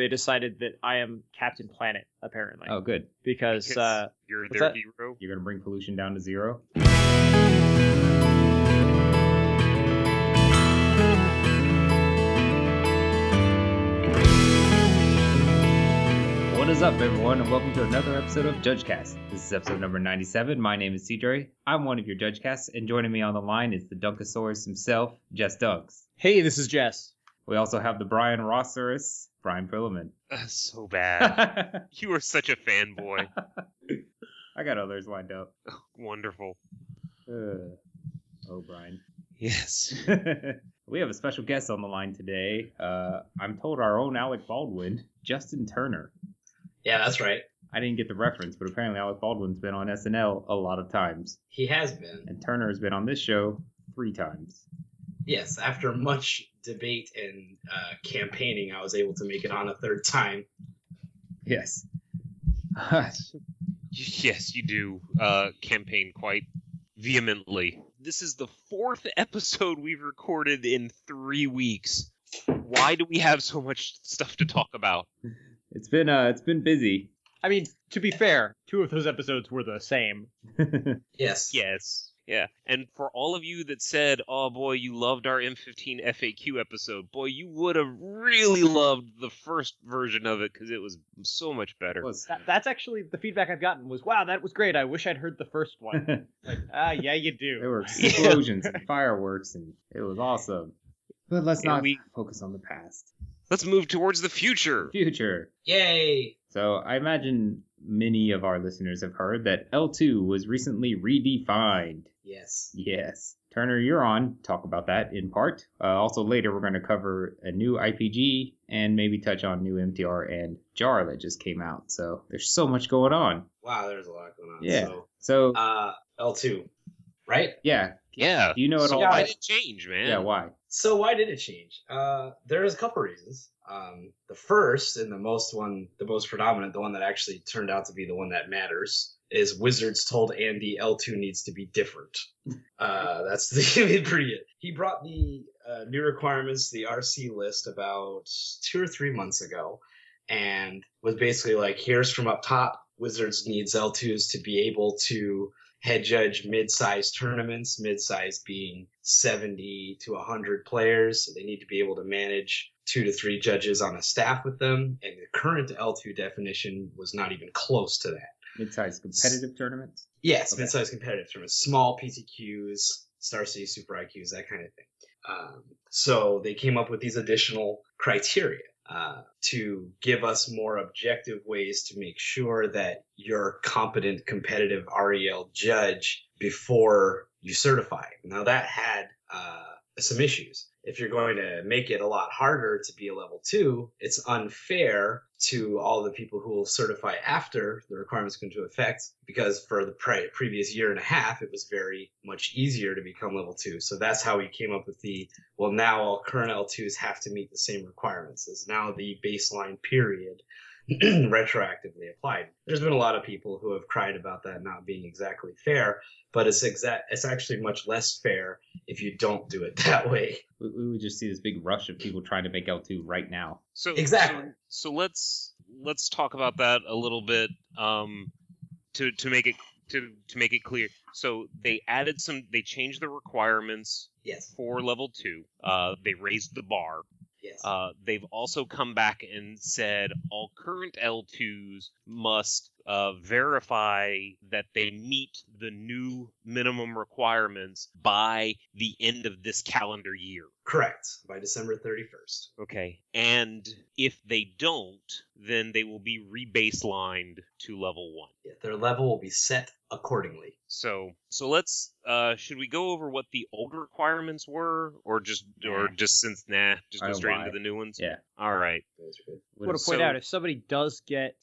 they decided that I am Captain Planet apparently Oh, good. because Because uh, you're their that? hero. You're gonna bring pollution down to zero. What is up, everyone, and welcome to another episode of Judge JudgeCast. This is episode number 97. My name is CJ. I'm one of your Judge JudgeCasts, and joining me on the line is the Dunkosaurus himself, Jess Dunks. hey, this is Jess. We also have the Brian Rosserus, Brian Perlman. Uh, so bad. you are such a fanboy. I got others lined up. Wonderful. Uh, oh, Brian. Yes. we have a special guest on the line today. Uh, I'm told our own Alec Baldwin, Justin Turner. Yeah, that's right. I didn't get the reference, but apparently Alec Baldwin's been on SNL a lot of times, He has been. and Turner has been on this show three times. Yes, after much debate and uh, campaigning, I was able to make it on a third time. Yes. yes, you do uh, campaign quite vehemently. This is the fourth episode we've recorded in three weeks. Why do we have so much stuff to talk about? it's been uh, it's been busy. I mean, to be fair, two of those episodes were the same. Yes. Yes. Yeah. And for all of you that said, oh boy, you loved our M15 FAQ episode, boy, you would have really loved the first version of it because it was so much better. Was That, that's actually the feedback I've gotten was, wow, that was great. I wish I'd heard the first one. Like, ah, yeah, you do. there were explosions and fireworks, and it was awesome. But let's Yeah, not we- focus on the past. Let's move towards the future. Future. Yay! So I imagine many of our listeners have heard that L2 was recently redefined. Yes. Yes. Turner, you're on. Talk about that in part. Uh, also, later we're going to cover a new IPG and maybe touch on new MTR and JAR that just came out. So there's so much going on. Wow, there's a lot going on. Yeah. So, So, uh, L2, right? yeah. Yeah. Do you know it so all? why I- did it change, man? Yeah, why? So why did it change? Uh, there's a couple reasons. Um, the first and the most one, the most predominant, the one that actually turned out to be the one that matters, is Wizards told Andy L2 needs to be different. Uh, that's the pretty it. He brought the uh, new requirements, the RC list, about two or three months ago, and was basically like, here's from up top. Wizards needs L2s to be able to head judge mid-sized tournaments, mid-sized being 70 to 100 players. They need to be able to manage two to three judges on a staff with them. And the current L2 definition was not even close to that. Mid-sized competitive tournaments? Yes, Okay. mid-sized competitive tournaments, small PTQs, Star City Super IQs, that kind of thing. Um, so they came up with these additional criteria uh, to give us more objective ways to make sure that you're competent, competitive REL judge before you certify. Now that had uh, some issues. If you're going to make it a lot harder to be a level two, it's unfair to all the people who will certify after the requirements go into effect because for the pre- previous year and a half, it was very much easier to become level two. So that's how we came up with the well, now all current L2s have to meet the same requirements is now the baseline period retroactively applied. There's been a lot of people who have cried about that not being exactly fair, but it's exact it's actually much less fair if you don't do it that way. We, we would just see this big rush of people trying to make L2 right now. So Exactly. So, so let's let's talk about that a little bit. Um, to to make it to to make it clear. So they added some. They changed the requirements Yes. for level two. Uh, they raised the bar. Yes. Uh, they've also come back and said all current L2s must uh, verify that they meet the new minimum requirements by the end of this calendar year. Correct. By December 31st. Okay. And if they don't, then they will be rebaselined to level one. Yeah, their level will be set accordingly. So, so let's. Uh, should we go over what the old requirements were, or just, or just since nah, just go straight buy into the new ones? Yeah. All right. Those are good. What want to point so- out if somebody does get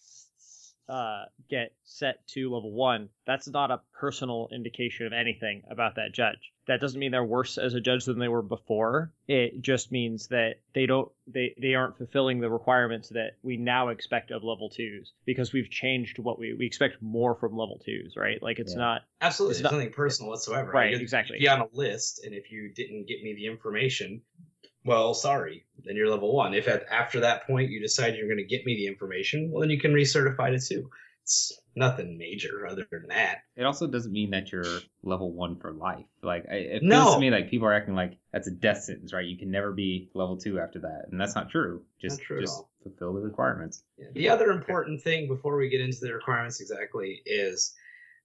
uh, get set to level one, that's not a personal indication of anything about that judge. That doesn't mean they're worse as a judge than they were before. It just means that they don't they, they aren't fulfilling the requirements that we now expect of level twos because we've changed what we we expect more from level twos, right? Like it's Yeah. not Absolutely. It's not- nothing personal whatsoever. Right, I could exactly. Be on a list, and if you didn't get me the information, well, sorry, then you're level one. If at, after that point you decide you're going to get me the information, well, then you can recertify to two. It's nothing major other than that. It also doesn't mean that you're level one for life. Like I, it feels No. to me like people are acting like that's a death sentence, right? You can never be level two after that, and that's not true. Just Not true just fulfill the requirements. Yeah. The other important thing before we get into the requirements exactly is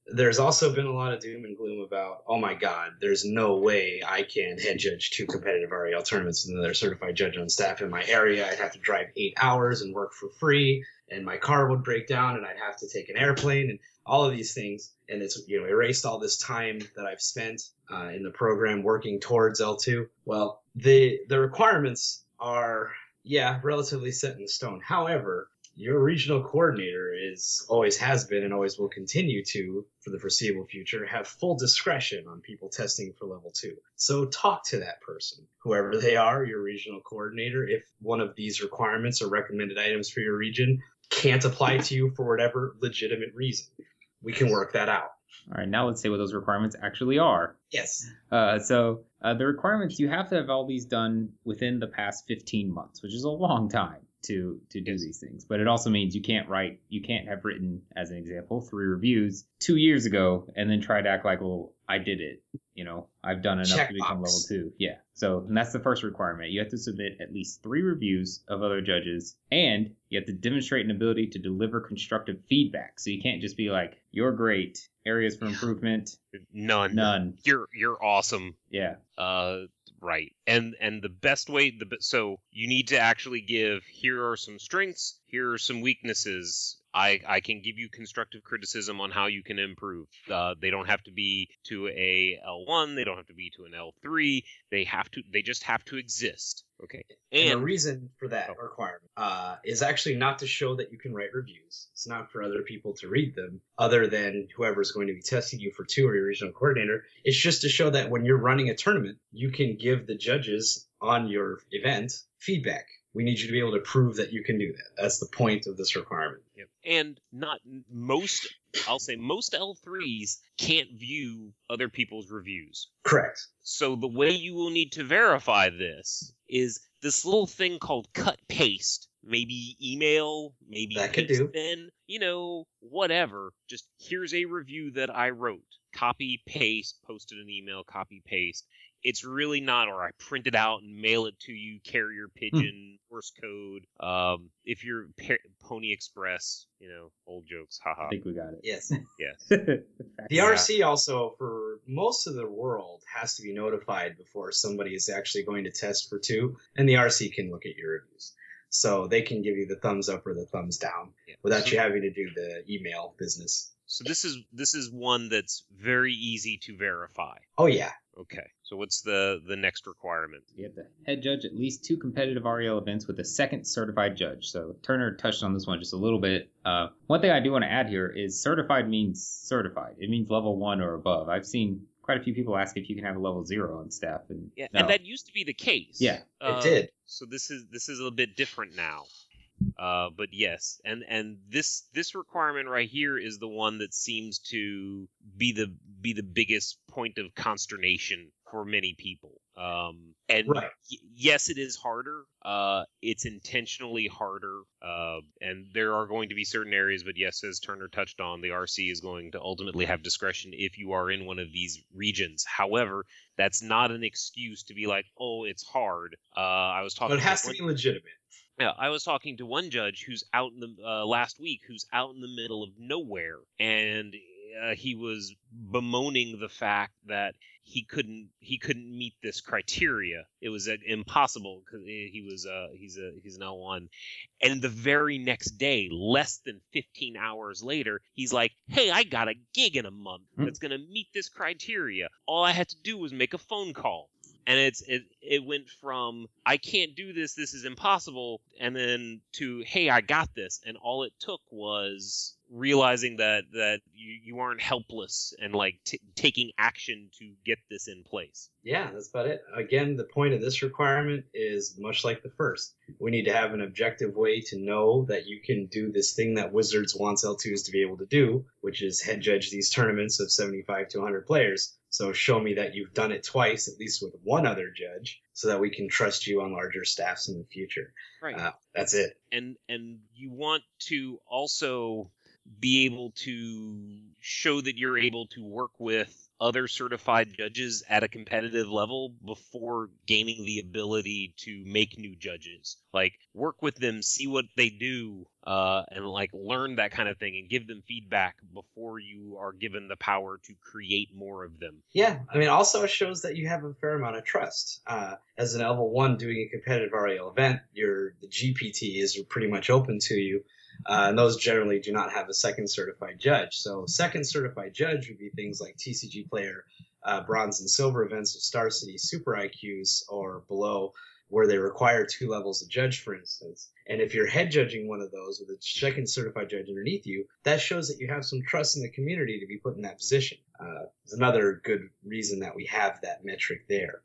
there's also been a lot of doom and gloom about, oh my God, there's no way I can head judge two competitive REL tournaments with another certified judge on staff in my area. I'd have to drive eight hours and work for free, and my car would break down, and I'd have to take an airplane, and all of these things. And it's you know erased all this time that I've spent uh, in the program working towards L2. Well, the the requirements are yeah relatively set in stone. However, your regional coordinator is always has been and always will continue to for the foreseeable future have full discretion on people testing for level 2 so talk to that person whoever they are your regional coordinator if one of these requirements or recommended items for your region can't apply to you for whatever legitimate reason. We can work that out. All right, now let's say what those requirements actually are. yes. Uh, so uh, the requirements you have to have all these done within the past 15 months, which is a long time to to do these things. But it also means you can't write, you can't have written, as an example, three reviews two years ago and then try to act like, well, I did it. You know, I've done enough to become level two. Yeah. So and that's the first requirement. You have to submit at least three reviews of other judges, and you have to demonstrate an ability to deliver constructive feedback. So you can't just be like, "You're great," areas for improvement, None. none. You're you're awesome. Yeah. Uh, right. And and the best way the so you need to actually give here are some strengths, here are some weaknesses. I I can give you constructive criticism on how you can improve. Uh, they don't have to be to a L1. They don't have to be to an L3. They have to. They just have to exist. Okay. And, And the reason for that Oh. requirement uh, is actually not to show that you can write reviews. It's not for other people to read them, other than whoever's going to be testing you for two or your regional coordinator. It's just to show that when you're running a tournament, you can give the judges on your event feedback. We need you to be able to prove that you can do that. That's the point of this requirement. Yep. And not most, I'll say most L3s can't view other people's reviews. Correct. So the way you will need to verify this is this little thing called cut paste. Maybe email, maybe That could do. Then you know, whatever. Just here's a review that I wrote. Copy, paste, posted an email, copy, paste. It's really not, or I print it out and mail it to you, carrier pigeon, Morse code. Um, if you're pa- Pony Express, you know, old jokes, haha. I think we got it. Yes. Yes. The Yeah. RC also, for most of the world, has to be notified before somebody is actually going to test for two, and the RC can look at your reviews. So they can give you the thumbs up or the thumbs down Yeah. without you having to do the email business. So this is this is one that's very easy to verify. Oh, yeah. Okay. So what's the the next requirement? You have to head judge at least two competitive REL events with a second certified judge. So Turner touched on this one just a little bit. Uh, one thing I do want to add here is certified means certified. It means level one or above. I've seen quite a few people ask if you can have a level zero on staff, and Yeah, no. and that used to be the case. Yeah. Uh, it did. So this is this is a bit different now. Uh, but yes, and and this this requirement right here is the one that seems to be the be the biggest point of consternation for many people. Um, and Right. y- yes, it is harder. Uh, it's intentionally harder. Uh, and there are going to be certain areas, but yes, as Turner touched on, the RC is going to ultimately have discretion if you are in one of these regions. However, that's not an excuse to be like, oh, it's hard. Uh, I was talking. But it has to one- be legitimate. Yeah, I was talking to one judge who's out in the uh, last week, who's out in the middle of nowhere, and uh, he was bemoaning the fact that he couldn't he couldn't meet this criteria. It was uh, impossible because he was uh, he's a he's an L one, and the very next day, less than 15 hours later, he's like, "Hey, I got a gig in a month Hmm. that's gonna meet this criteria. All I had to do was make a phone call." And it's it, it went from i can't do this this is impossible and then to hey i got this and all it took was realizing that that you, you aren't helpless and like t- taking action to get this in place. Yeah, that's about it. Again, the point of this requirement is much like the first. We need to have an objective way to know that you can do this thing that Wizards wants L2s to be able to do, which is head judge these tournaments of 75 to 100 players. So show me that you've done it twice, at least with one other judge, so that we can trust you on larger staffs in the future. Right. Uh, that's it. and and you want to also be able to show that you're able to work with other certified judges at a competitive level before gaining the ability to make new judges. Like work with them see what they do uh, and like learn that kind of thing and give them feedback before you are given the power to create more of them. Yeah, I mean, also shows that you have a fair amount of trust. Uh, as an level one doing a competitive REL event, your the GPT is pretty much open to you, uh, and those generally do not have a second certified judge. So, second certified judge would be things like TCG player, uh, bronze and silver events of Star City Super IQs or below, where they require two levels of judge, for instance. And if you're head judging one of those with a second certified judge underneath you, that shows that you have some trust in the community to be put in that position. Uh, it's another good reason that we have that metric there.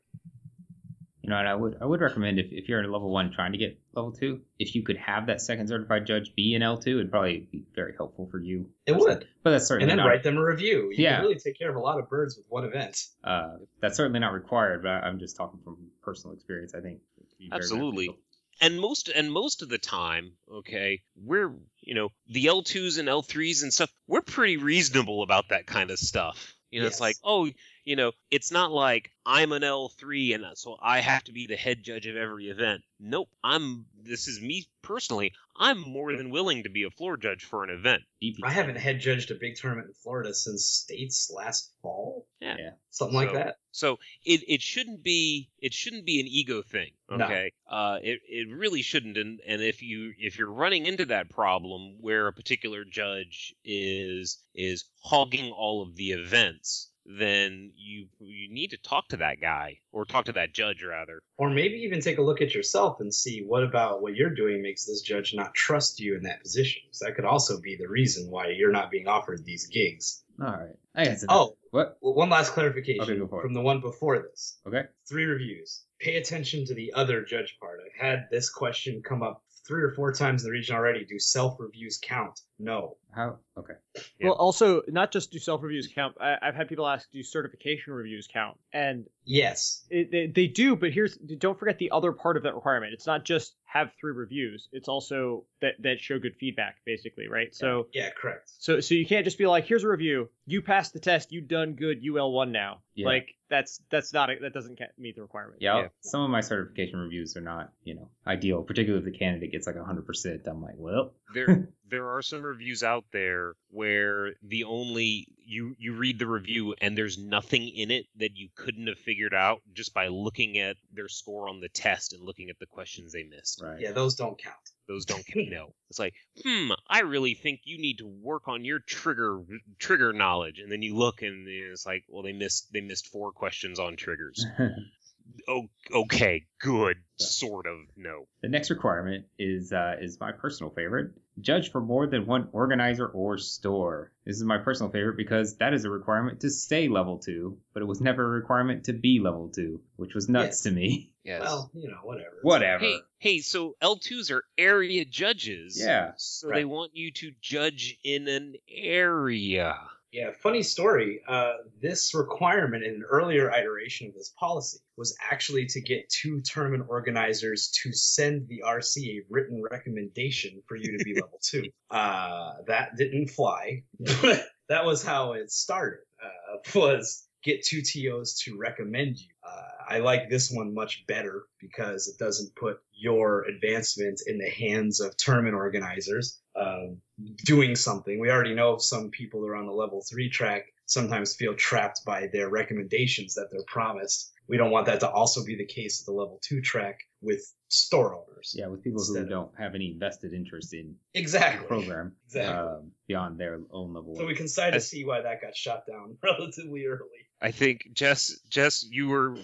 You know, and I would I would recommend if, if you're in level one trying to get level two, if you could have that second certified judge be an L two, it'd probably be very helpful for you. It would. But that's certainly And then not write them a review. You Yeah. can really take care of a lot of birds with one event. uh, that's certainly not required. But I- I'm just talking from personal experience. I think it could be very Absolutely. beneficial. and most and most of the time okay we're you know the l2s and l3s and stuff we're pretty reasonable about that kind of stuff you know it's like oh you know it's not like i'm an l3 and so i have to be the head judge of every event nope i'm this is me personally i'm more than willing to be a floor judge for an event I haven't head judged a big tournament in Florida since States last fall. Yeah. Yeah. Something like that. So it, it shouldn't be it shouldn't be an ego thing. No. Okay. Uh it, it really shouldn't and, and if you if you're running into that problem where a particular judge is is hogging all of the events, then you you need to talk to that guy or talk to that judge rather. Or maybe even take a look at yourself and see what about what you're doing makes this judge not trust you in that position. So that could also be the reason why you're not being offered these gigs. All right. I guess. Oh, What? well, one last clarification Okay, go for it. from the one before this. Okay. Three reviews. Pay attention to the other judge part. I've had this question come up three or four times in the region already. Do self reviews count? No. How? Okay. Yeah. Well, also not just do self reviews count. I, I've had people ask, do certification reviews count? And Yes. it, they, they do, but here's don't forget the other part of that requirement. It's not just have three reviews. It's also that that show good feedback, basically, right? So Yeah, correct. so so you can't just be like, here's a review. You passed the test. You done good. You L one now. Yeah. Like that's that's not a, that doesn't meet the requirement. Yeah, Yeah. Some of my certification reviews are not, you know, ideal. Particularly if the candidate gets like 100%. I'm like, well, There there are some reviews out there where the only you you read the review and there's nothing in it that you couldn't have figured out just by looking at their score on the test and looking at the questions they missed. right. Yeah, those don't count. Those don't count. No, it's like, hmm, I really think you need to work on your trigger trigger knowledge, and then you look and it's like, well, they missed they missed four questions on triggers. oh, okay, good, sort of. No, the next requirement is uh, is my personal favorite. Judge for more than one organizer or store. This is my personal favorite because that is a requirement to stay level two, but it was never a requirement to be level two, which was nuts Yes. to me. yes. Well, you know, whatever. Whatever. Hey, hey, so L2s are area judges. Yeah. So Right. they want you to judge in an area. Yeah, funny story. Uh, this requirement in an earlier iteration of this policy was actually to get two tournament organizers to send the RC a written recommendation for you to be level two. Uh, that didn't fly, but that was how it started. Uh, was get two TOs to recommend you. Uh, I like this one much better because it doesn't put your advancement in the hands of tournament organizers. Um, doing something. We already know some people who are on the level three track sometimes feel trapped by their recommendations that they're promised. We don't want that to also be the case at the level two track with store owners. Yeah, with people who don't have any vested interest in the Exactly. program Exactly. um, beyond their own level. So we can start to see why that got shot down relatively early. I think Jess, Jess, you were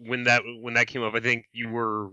when that when that came up. I think you were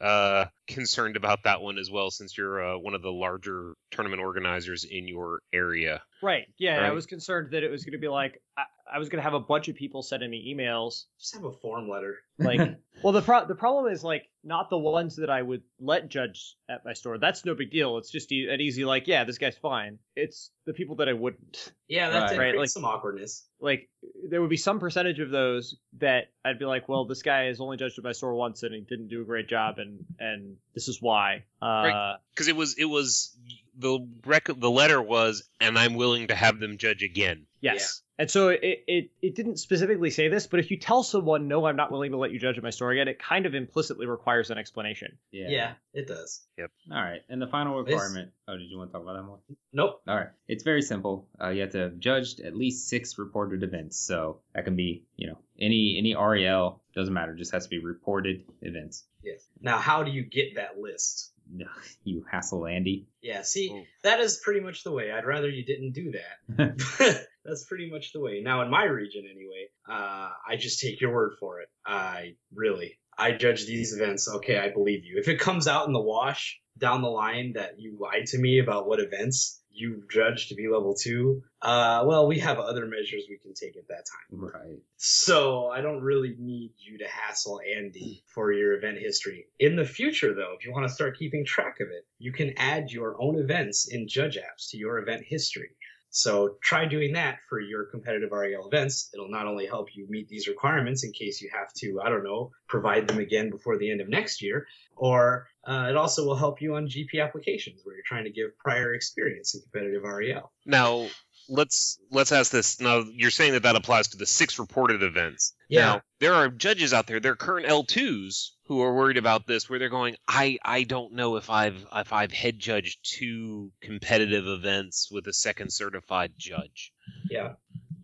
uh, concerned about that one as well, since you're uh, one of the larger tournament organizers in your area. Right. Yeah, I was concerned that it was going to be like I, I was going to have a bunch of people sending me emails. Just have a form letter. Like, well, the pro- the problem is like not the ones that I would let judge at my store. That's no big deal. It's just e- an easy like, yeah, this guy's fine. It's the people that I wouldn't. Yeah, that's Right. Right, like- some awkwardness. Like, there would be some percentage of those that I'd be like, well, this guy has only judged at my store once and he didn't do a great job, and and this is why. Uh, Right. Because it was it was the rec- the letter was, and I'm willing to have them judge again. Yes. And so it, it it didn't specifically say this, but if you tell someone no, I'm not willing to let you judge my story yet, it kind of implicitly requires an explanation. Yeah. Yeah, it does. Yep. All right. And the final This- requirement. Oh, did you want to talk about that more? Nope. All right. It's very simple. Uh, you have to have judged at least six reported events. So that can be, you know, any any REL doesn't matter. Just has to be reported events. Yes. Now, how do you get that list? No, you hassle Andy. Yeah, see, Oh. that is pretty much the way. I'd rather you didn't do that. That's pretty much the way. Now, in my region, anyway, uh, I just take your word for it. I really, I judge these events. Okay, I believe you. If it comes out in the wash down the line that you lied to me about what events you judged to be level two, uh, well, we have other measures we can take at that time. Right. So I don't really need you to hassle Andy for your event history. In the future, though, if you want to start keeping track of it, you can add your own events in Judge Apps to your event history. So try doing that for your competitive REL events. It'll not only help you meet these requirements in case you have to, I don't know, provide them again before the end of next year, or uh, it also will help you on GP applications where you're trying to give prior experience in competitive REL. Now let's let's ask this. Now you're saying that that applies to the six reported events. Yeah. Now there are judges out there, there are current L2s who are worried about this, where they're going, I I don't know if I've if I've head judged two competitive events with a second certified judge. Yeah.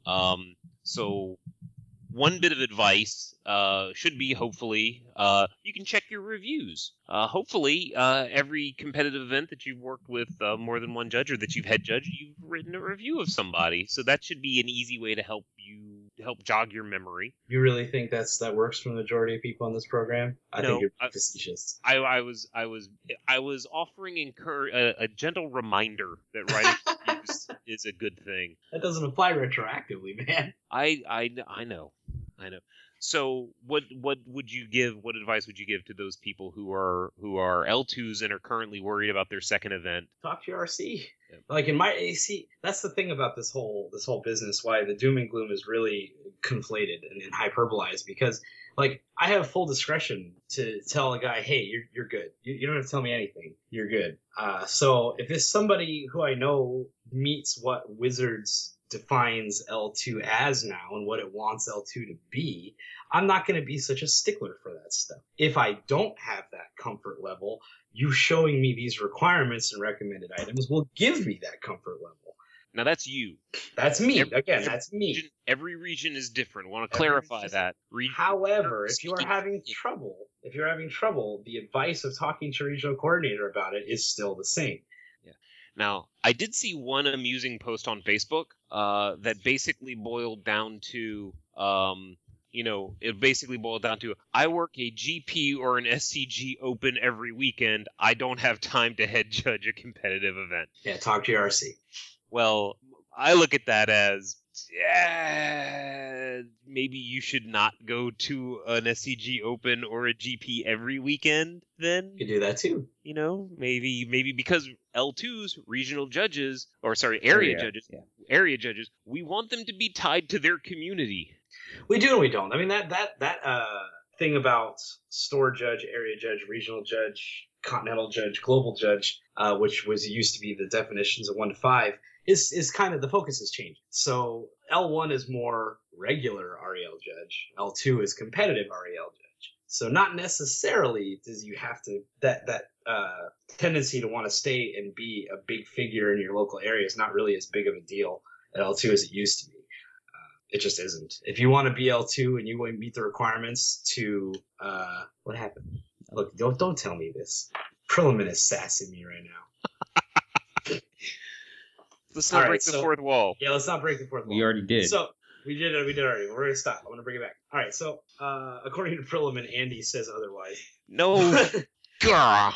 Um, so one bit of advice uh, should be hopefully uh, you can check your reviews. Uh, hopefully, uh, every competitive event that you've worked with uh, more than one judge or that you've had judged, you've written a review of somebody. So that should be an easy way to help you help jog your memory. You really think that's that works for the majority of people in this program? I No, think you're I- facetious. I, I was I was I was offering incur- a, a gentle reminder that writing reviews is a good thing. That doesn't apply retroactively, man. I I I know, I know. So what what would you give? What advice would you give to those people who are who are L2s and are currently worried about their second event? Talk to your RC. Yeah. Like in my AC, that's the thing about this whole this whole business. Why the doom and gloom is really conflated and, and hyperbolized because like I have full discretion to tell a guy, hey, you're you're good. You, you don't have to tell me anything. You're good. Uh, so if it's somebody who I know meets what Wizards defines L2 as now and what it wants L2 to be, I'm not going to be such a stickler for that stuff. If I don't have that comfort level, you showing me these requirements and recommended items will give me that comfort level. Now that's you. That's me. Every- Again, that's me. Region, every region is different. want to Every clarify region- that. Region, However, if you are having trouble, if you're having trouble, the advice of talking to a regional coordinator about it is still the same. Yeah. Now, I did see one amusing post on Facebook uh, that basically boiled down to, um, you know, it basically boiled down to I work a GP or an SCG open every weekend. I don't have time to head judge a competitive event. Yeah, talk to your RC. Well, I look at that as, yeah, maybe you should not go to an SCG open or a GP every weekend then You can do that too. you know maybe maybe because l2s regional judges or sorry area, judges Yeah. area judges we want them to be tied to their community We do and we don't. I mean that that that uh thing about store judge, area judge, regional judge, continental judge, global judge, uh, which was used to be the definitions of one to five, is is kind of the focus has changed. So L one is more regular REL judge. L two is competitive REL judge. So not necessarily does you have to that that uh, tendency to want to stay and be a big figure in your local area is not really as big of a deal at L two as it used to be it just isn't. If you want to be L2 and you want to meet the requirements to uh what happened? Look, don't don't tell me this. Prilliman is sassing me right now. Let's not right, break the so- fourth wall Yeah, let's not break the fourth wall. We already did. So we did it. We did it already. We're gonna stop. I'm gonna bring it back. All right. So uh, according to Prilliman, Andy says otherwise. no Gah!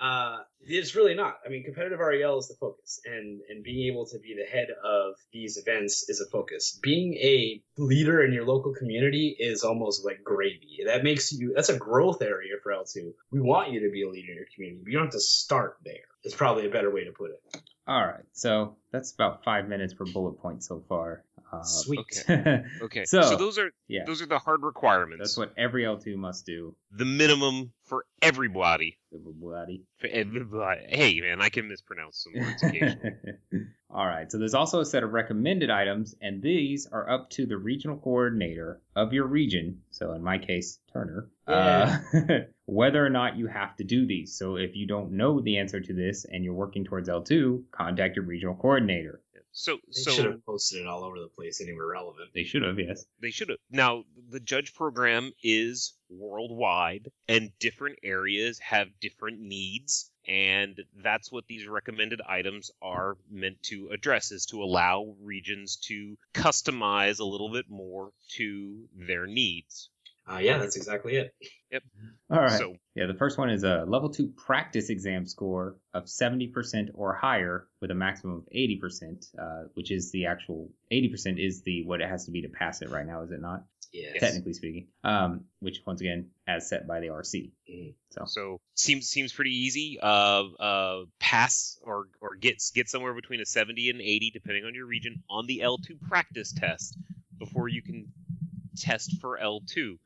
Uh, it's really not. I mean, competitive REL is the focus, and and being able to be the head of these events is a focus. Being a leader in your local community is almost like gravy. That makes you. That's a growth area for L2. We want you to be a leader in your community, but you don't have to start there. It's probably a better way to put it. All right, so that's about five minutes per bullet point so far. Uh, Sweet. Okay. Okay. So, So- those are yeah, those are the hard requirements. that's what every L2 must do. the minimum for everybody. Everybody. For everybody. Hey man, I can mispronounce some words occasionally. All right, so there's also a set of recommended items, and these are up to the regional coordinator of your region. So in my case, Turner. Uh, whether or not you have to do these. So if you don't know the answer to this and you're working towards L2, contact your regional coordinator. So They so should have posted it all over the place anywhere relevant. They should have, yes. They should have. Now, the judge program is worldwide, and different areas have different needs, and that's what these recommended items are meant to address: is to allow regions to customize a little bit more to their needs. Uh, yeah, that's exactly it. Yep. All right. So, Yeah, the first one is a level two practice exam score of 70% or higher with a maximum of 80%, uh, which is the actual 80% is the what it has to be to pass it right now, is it not? Yes. Technically speaking. Um, which once again, as set by the RC. Mhm. So so seems seems pretty easy. Uh, uh, pass or or get get somewhere between a 70 and 80, depending on your region, on the L2 practice test before you can test for L2.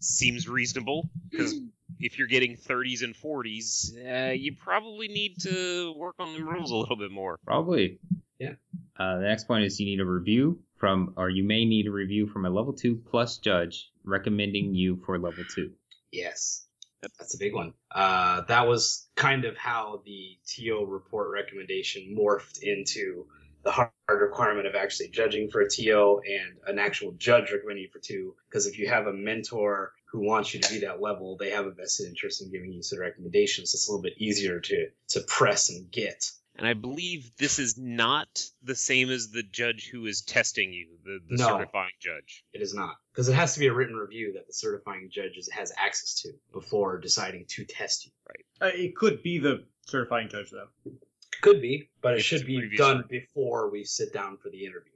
Seems reasonable because if you're getting 30s and 40s, uh, you probably need to work on the rules a little bit more. probably. Yeah. Uh, the next point is you need a review from, or you may need a review from a level two plus judge recommending you for level two. Yes. That's a big one. Uh, that was kind of how the TO report recommendation morphed into the hard requirement of actually judging for a TO and an actual judge recommending you for two. Because if you have a mentor who wants you to be that level, they have a vested interest in giving you some recommendations. It's a little bit easier to to press and get. And I believe this is not the same as the judge who is testing you, the, the No. certifying judge. It is not because it has to be a written review that the certifying judge is, has access to before deciding to test you. Uh, it could be the certifying judge though. Could be, but it should be previous- done before we sit down for the interview.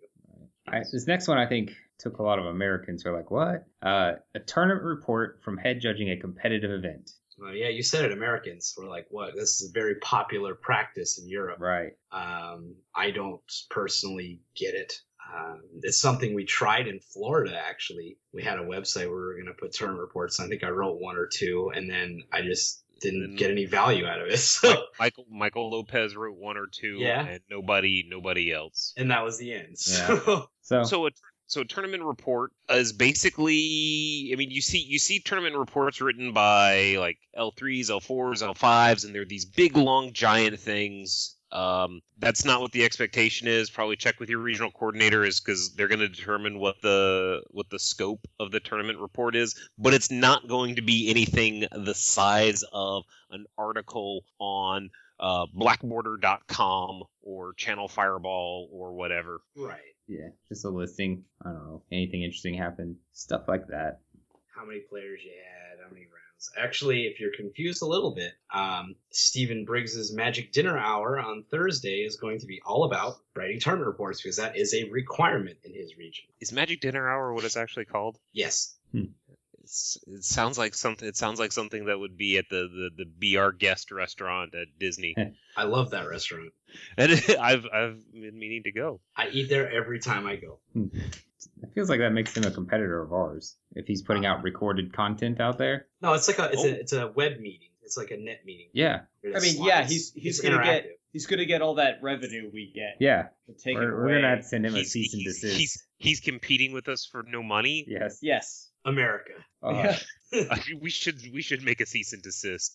I, this next one I think took a lot of Americans who are like, what? Uh, a tournament report from head judging a competitive event. Well, yeah, you said it. Americans were like, "What? This is a very popular practice in Europe." Right. Um, I don't personally get it. Um, it's something we tried in Florida. Actually, we had a website where we were going to put tournament reports. I think I wrote one or two, and then I just didn't Then- get any value out of it. So, Michael Michael Lopez wrote one or two, Yeah. and nobody nobody else. and that was the end. Yeah. So, So, So a so a tournament report is basically, I mean, you see you see tournament reports written by like L3s, L4s, L5s, and they're these big, long, giant things. Um, that's not what the expectation is. Probably check with your regional coordinator, is because they're going to determine what the what the scope of the tournament report is. But it's not going to be anything the size of an article on uh, Blackborder.com or Channel Fireball or whatever. right. yeah, just a listing. I don't know. Anything interesting happened. Stuff like that. How many players you had? How many rounds? Actually, if you're confused a little bit, um, Stephen Briggs's Magic Dinner Hour on Thursday is going to be all about writing tournament reports because that is a requirement in his region. Is Magic Dinner Hour what it's actually called? Yes. It's, it sounds like something. It sounds like something that would be at the the, the Be Our Guest restaurant at Disney. I love that restaurant. and I've I've been meaning to go. I eat there every time I go. It feels like that makes him a competitor of ours. If he's putting out recorded content out there. No, it's like a it's Oh. a it's a web meeting. It's like a net meeting. Yeah. I mean, slides. yeah, he's he's It's gonna get he's gonna get all that revenue we get. Yeah. Take We're, we're gonna have to send him a cease and desist. he's he's competing with us for no money. Yes. Yes. America. Uh, I- we should we should make a cease and desist.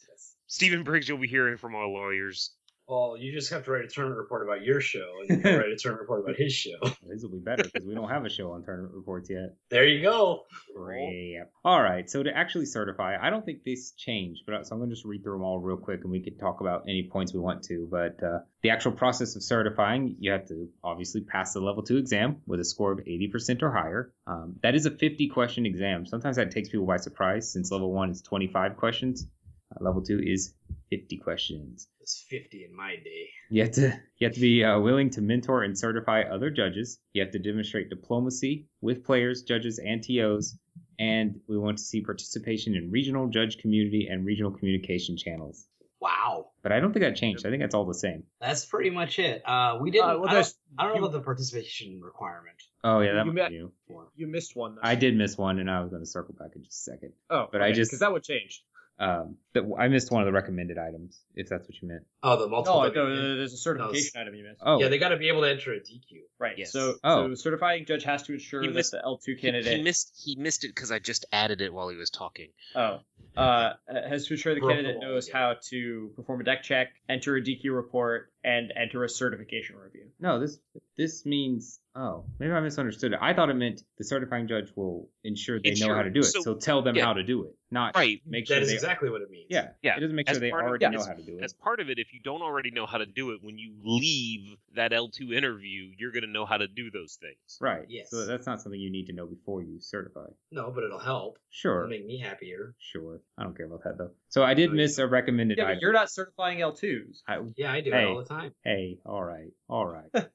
Stephen Briggs, you'll be hearing from our lawyers. Well, you just have to write a tournament report about your show, and you write a tournament report about his show. His will be better because we don't have a show on tournament reports yet. There you go. Yeah. All right. So to actually certify, I don't think this changed, but so I'm going to just read through them all real quick, and we could talk about any points we want to. But uh, the actual process of certifying, you have to obviously pass the level two exam with a score of 80% or higher. Um, that is a 50 question exam. Sometimes that takes people by surprise since level one is 25 questions. Uh, level two is 50 questions. It's 50 in my day. You have to you have to be uh, willing to mentor and certify other judges. You have to demonstrate diplomacy with players, judges, and TOs. And we want to see participation in regional judge community and regional communication channels. Wow. But I don't think that changed. I think that's all the same. That's pretty much it. Uh, we didn't. Uh, well, I, don't, there's- I don't know about the participation requirement. Oh yeah, that You might met- You missed one. Though. I did miss one, and I was going to circle back in just a second. Oh, but I just- because that would change. Um, that I missed one of the recommended items, if that's what you meant. Oh, the multiple. No, W- no, there's a certification item you missed. Oh, Yeah, they got to be able to enter a DQ. Right. Yes. So, Oh. so certifying judge has to ensure He that the L2 He, candidate he missed he missed it because I just added it while he was talking. oh, uh, has to ensure the Broke candidate knows how to perform a deck check, enter a DQ report, and enter a certification review. No, this this means oh maybe I misunderstood it. I thought it meant the certifying judge will ensure they know Ensure- how to do it, so, so- tell them yeah. how to do it, not Right. make sure That is they. exactly what it means. Yeah, Yeah, It doesn't make as sure they part of- already yeah, know as- how to do it. As part of it, if you don't already know how to do it, when you leave that L2 interview, you're going to know how to do those things. Right. Yes. So that's not something you need to know before you certify. No, but it'll help. Sure. It'll make me happier. Sure. I don't care about that though. So I did No, miss a recommended Yeah, but you're not certifying L2s. I, Yeah, I do Hey. it all the time. hey, all right, all right.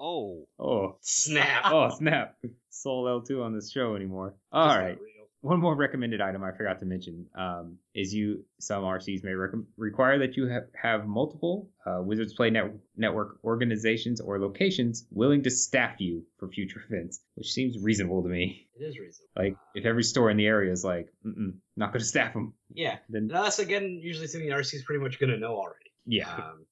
Oh, Oh, Snap. oh, snap. Soul L2 on this show anymore. All Just right. One more recommended item I forgot to mention um, is you some RCs may rec- require that you have, have multiple uh, Wizards Play net- Network organizations or locations willing to staff you for future events, which seems reasonable to me. It is reasonable. Like if every store in the area is like, Mm-mm, not going to staff them, Yeah. then Now, that's again usually something the RC is pretty much going to know already. Yeah, Um,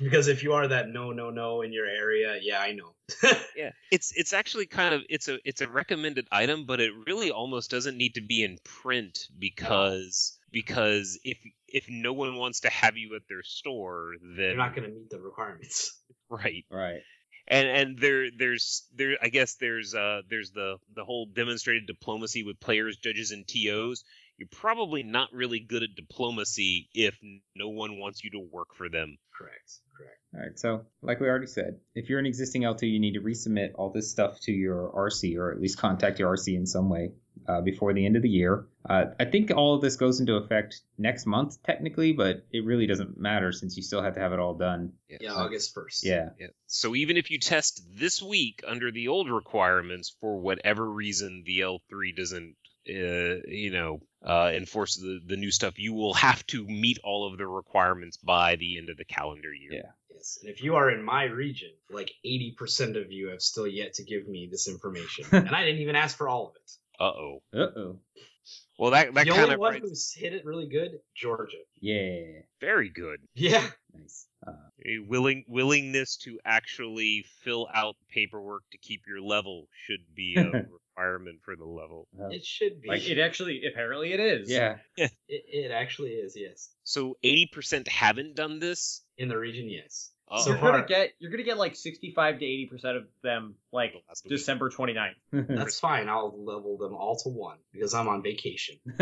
because if you are that no, no, no in your area, yeah, I know. yeah. It's it's actually kind of it's a it's a recommended item, but it really almost doesn't need to be in print because because if if no one wants to have you at their store, then They're not going to meet the requirements. right. right. and and there there's there I guess there's uh there's the the whole demonstrated diplomacy with players, judges, and TOs. You're probably not really good at diplomacy if no one wants you to work for them. Correct. Correct. All right, so like we already said, if you're an existing L2, you need to resubmit all this stuff to your RC or at least contact your RC in some way uh, before the end of the year. Uh, I think all of this goes into effect next month, technically, but it really doesn't matter since you still have to have it all done. Yeah, August 1st. Yeah. Yeah. So even if you test this week under the old requirements for whatever reason the L3 doesn't uh, you know uh, enforce the, the new stuff, you will have to meet all of the requirements by the end of the calendar year. Yeah. Yes. And if you are in my region, like 80% of you have still yet to give me this information. and I didn't even ask for all of it. Uh oh. Uh oh. Well, that that the kind only of one writes- who's hit it really good, Georgia. Yeah. very good. Yeah. Nice. Uh, A willing willingness to actually fill out paperwork to keep your level should be a requirement for the level. uh, It should be. Like it actually, apparently, it is. yeah. It, it actually is, yes. So 80% haven't done this. In the region, yes. Uh-oh. So you're far- gonna get you're gonna get like 65 to 80 percent of them like Last week. December 29th. That's fine. I'll level them all to one because I'm on vacation.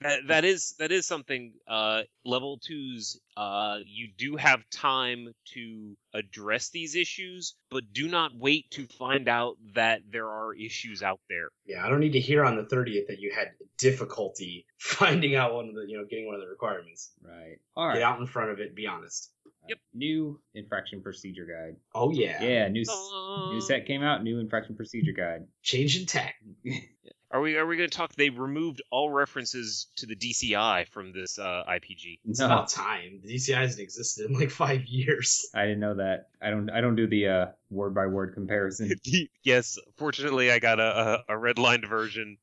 that that is that is something uh level twos uh you do have time to address these issues but do not wait to find out that there are issues out there Yeah, I don't need to hear on the 30th that you had difficulty finding out one of the, you know, getting one of the requirements. right. All right. Get out in front of it. Be honest. Yep. New infraction procedure guide. Oh yeah. Yeah. New s- new set came out. New infraction procedure guide. Change in tack. are we are we going to talk they removed all references to the DCI from this uh IPG It's No. about time. The DCI hasn't existed in like five years. I didn't know that. I don't. I don't do the uh, word by word comparison. yes fortunately I got a a, a redlined version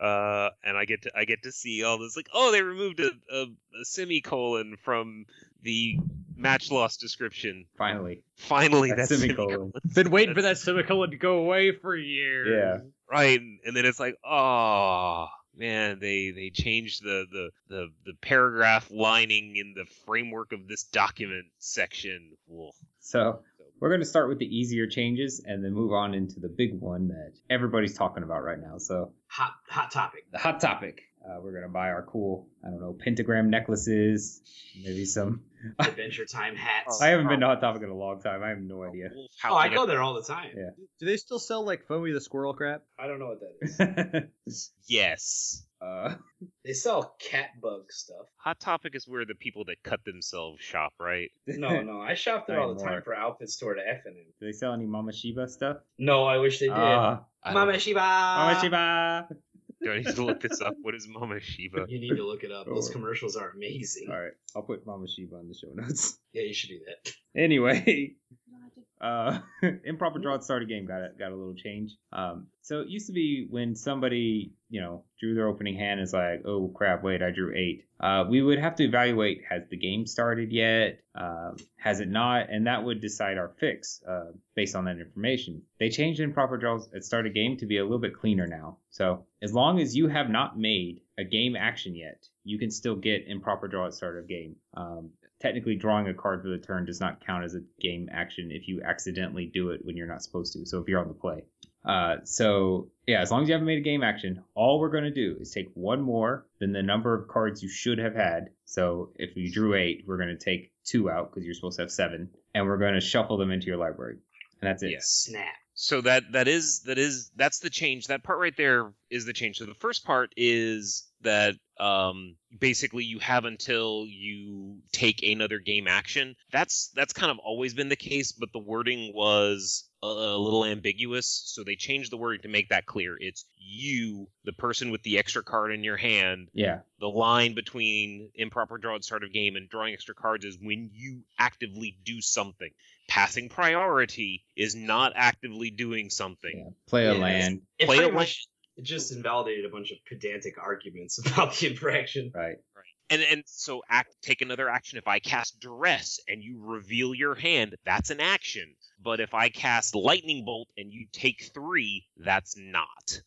uh and I get to I get to see all this like oh they removed a, a, a semicolon from the match loss description Finally. finally That that's semicolon. Been waiting for that semicolon to go away for years. Yeah. right and then it's like oh man they they changed the the the, the paragraph lining in the framework of this document section Ugh. So we're going to start with the easier changes and then move on into the big one that everybody's talking about right now. So Hot hot topic. the hot topic. Uh, we're going to buy our cool, I don't know, pentagram necklaces, maybe some Adventure Time hats. I haven't been to Hot Topic in a long time. I have no idea. Wolf oh, I go there all the time. Yeah. Do they still sell like Foamy the Squirrel crap? I don't know what that is. Yes. uh, they sell cat bug stuff. Hot Topic is where the people that cut themselves shop, right? No, no, I shop there all the time anymore. for outfits toward FNM. Do they sell any Mama Shiba stuff? No, I wish they did. Ah, Mama know. Shiba. Mama Shiba. Do I need to look this up? What is Mama Shiva? You need to look it up. Those Oh. commercials are amazing. All right, I'll put Mama Shiva in the show notes. Yeah, you should do that. Anyway, uh, improper draw at start a game got a, got a little change. Um, so it used to be when somebody you know drew their opening hand is like, oh crap, wait, I drew eight. Uh, we would have to evaluate has the game started yet, um, has it not, and that would decide our fix uh, based on that information. They changed improper draws at start a game to be a little bit cleaner now. So as long as you have not made a game action yet, you can still get improper draw at start of game. Um, technically drawing a card for the turn does not count as a game action if you accidentally do it when you're not supposed to. So if you're on the play. Uh, so yeah, as long as you haven't made a game action, all we're going to do is take one more than the number of cards you should have had. So if you drew eight, we're going to take two out because you're supposed to have seven, and we're going to shuffle them into your library, and that's it. Yes. Snap. So that that is that is that's the change. That part right there is the change. So the first part is that um, basically you have until you take another game action. That's that's kind of always been the case, but the wording was a, a little ambiguous, so they changed the wording to make that clear. It's you, the person with the extra card in your hand. Yeah. The line between improper draw at start of game and drawing extra cards is when you actively do something. Passing priority is not actively doing something. yeah. Play a Yes. land. It Play a it much it just invalidated a bunch of pedantic arguments about the infraction. Right. Right. And and so act take another action. If I cast duress and you reveal your hand, that's an action. But if I cast lightning bolt and you take three, that's not.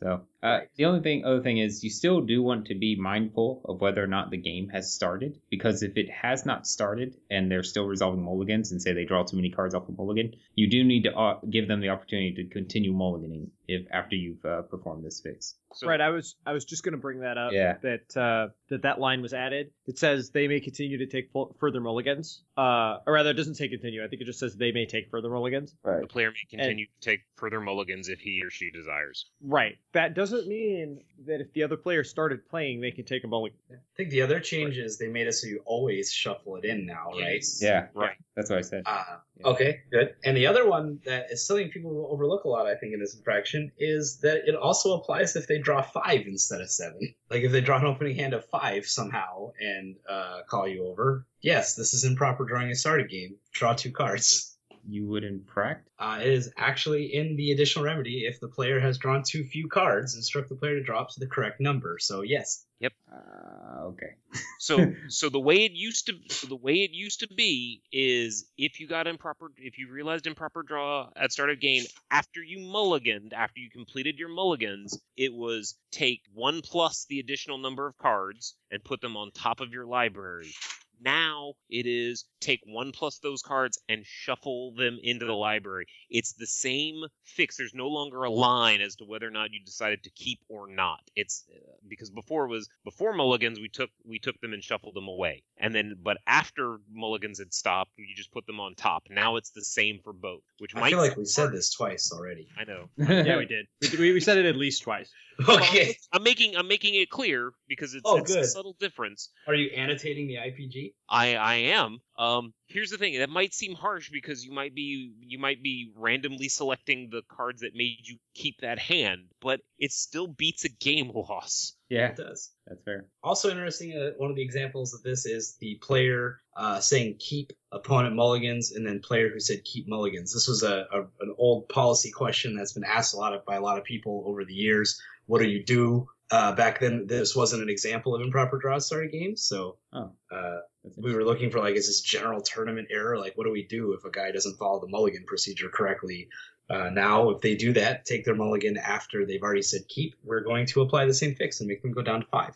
So uh, Right. the only thing, other thing is, you still do want to be mindful of whether or not the game has started, because if it has not started and they're still resolving mulligans and say they draw too many cards off a mulligan, you do need to uh, give them the opportunity to continue mulliganing if after you've uh, performed this fix. So right. I was I was just gonna bring that up. Yeah. That uh, that that line was added. It says they may continue to take full, further mulligans. Uh, or rather, it doesn't say continue. I think it just says they may take further mulligans. Right. the player may continue to take further mulligans if he or she desires. Right. That doesn't mean that if the other player started playing, they can take a mulligan. I think the other change is they made it so you always shuffle it in now, right? Yes. Yeah. Right. That's what I said. Uh, Yeah. Okay, good. And the other one that is something people overlook a lot, I think, in this infraction is that it also applies if they draw five instead of seven. Like if they draw an opening hand of five somehow and uh, call you over. Yes, this is improper drawing a started game. Draw two cards. You would infract. Uh, it is actually in the additional remedy if the player has drawn too few cards, instruct the player to drop to the correct number. So yes, Yep. Uh, okay. So so the way it used to so the way it used to be is if you got improper if you realized improper draw at start of game after you mulliganed after you completed your mulligans it was take one plus the additional number of cards and put them on top of your library. Now it is take one plus those cards and shuffle them into the library. It's the same fix. There's no longer a line as to whether or not you decided to keep or not. It's uh, because before it was before mulligans we took we took them and shuffled them away, and then but after mulligans had stopped, you just put them on top. Now it's the same for both, which I might feel like we said this twice already. I know. Yeah, we did. We, we, we said it at least twice. Okay. I'm making I'm making it clear because it's, Oh, it's a subtle difference. Are you annotating the IPG? I I am. Um, here's the thing. That might seem harsh because you might be you might be randomly selecting the cards that made you keep that hand, but it still beats a game loss. yeah, It does. that's fair. Also interesting, uh, one of the examples of this is the player uh, saying keep opponent mulligans and then player who said keep mulligans. This was a, a an old policy question that's been asked a lot of, by a lot of people over the years. What do you do? Uh, back then, this wasn't an example of improper draw started games, so Oh, uh, we were looking for like, is this general tournament error? Like, what do we do if a guy doesn't follow the mulligan procedure correctly? Uh, now, if they do that, take their mulligan after they've already said keep, we're going to apply the same fix and make them go down to five.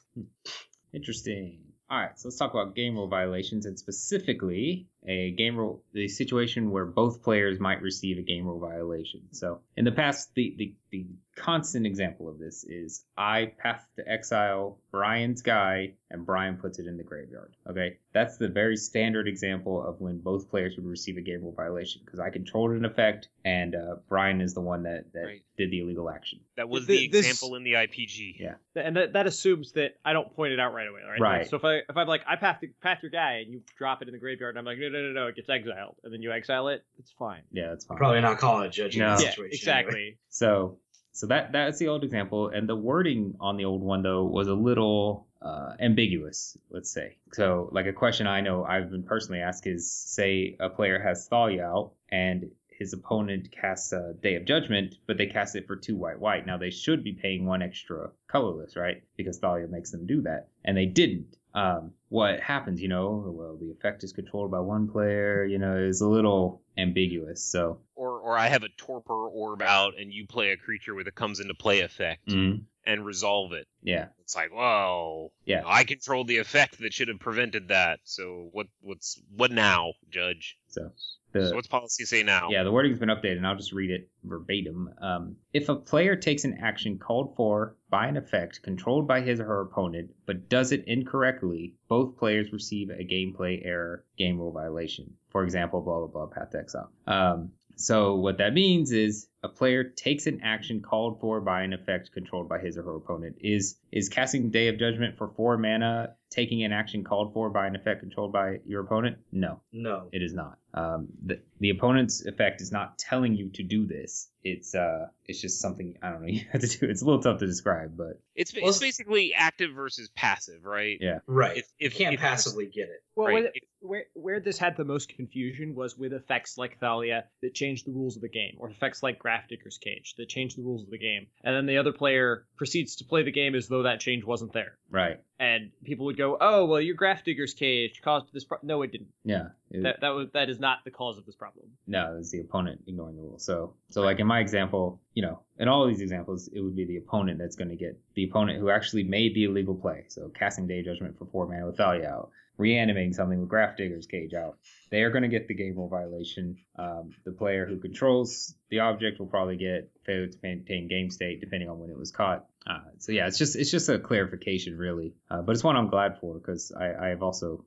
Interesting. All right, so let's talk about game rule violations and specifically a game rule, the situation where both players might receive a game rule violation. So in the past, the, the, the constant example of this is I path to exile Brian's guy and Brian puts it in the graveyard. Okay. That's the very standard example of when both players would receive a game rule violation because I controlled an effect and uh, Brian is the one that, that Right. did the illegal action. That was Th- the this- example in the IPG. Yeah. and that, that assumes that I don't point it out right away, right? Right. So if I if I'm like I path the, path your guy and you drop it in the graveyard, and I'm like no no no no it gets exiled, and then you exile it, it's fine. Yeah, that's fine. Probably not calling it judging No. the yeah, situation. exactly. anyway. So so that that's the old example, and the wording on the old one though was a little uh, ambiguous, let's say. So like a question I know I've been personally asked is, say a player has Thalia out and his opponent casts a Day of Judgment, but they cast it for two white white. Now they should be paying one extra colorless, right? Because Thalia makes them do that, and they didn't. Um, what happens, you know? Well, the effect is controlled by one player. You know, is a little ambiguous. So Or or I have a torpor orb out and you play a creature with a comes into play effect mm, and resolve it. yeah, It's like, whoa. Yeah. I controlled the effect that should have prevented that. So what what's what now, Judge? so the so what's policy say now? Yeah, the wording's been updated, and I'll just read it verbatim. Um, if a player takes an action called for by an effect controlled by his or her opponent, but does it incorrectly, both players receive a gameplay error, game rule violation. For example, blah blah blah, path to exile. Um, so what that means is a player takes an action called for by an effect controlled by his or her opponent. Is is casting Day of Judgment for four mana taking an action called for by an effect controlled by your opponent? No. No. It is not. Um, the, the opponent's effect is not telling you to do this. It's uh, it's just something I don't know. You have to do. It's a little tough to describe, but It's Well, it's basically active versus passive, right? Yeah. Right. If- you can't if- passively get it. Well, Right. where, where where this had the most confusion was with effects like Thalia that changed the rules of the game, or effects like Grafdigger's Cage that changed the rules of the game, and then the other player proceeds to play the game as though that change wasn't there, right. and people would go, "Oh, well, your Grafdigger's Cage caused this." Pro-. No, it didn't. Yeah. It- That that was that is not the cause of this problem. no, it's the opponent ignoring the rule. So so like in my example, you know, in all these examples, it would be the opponent that's going to get the opponent who actually made the illegal play. So casting Day Judgment for four mana with Thalia out, reanimating something with Grafdigger's Cage out. They are going to get the game rule violation. Um, the player who controls the object will probably get failure to maintain game state depending on when it was caught. Uh, so yeah, it's just it's just a clarification really, uh, but it's one I'm glad for because I, I have also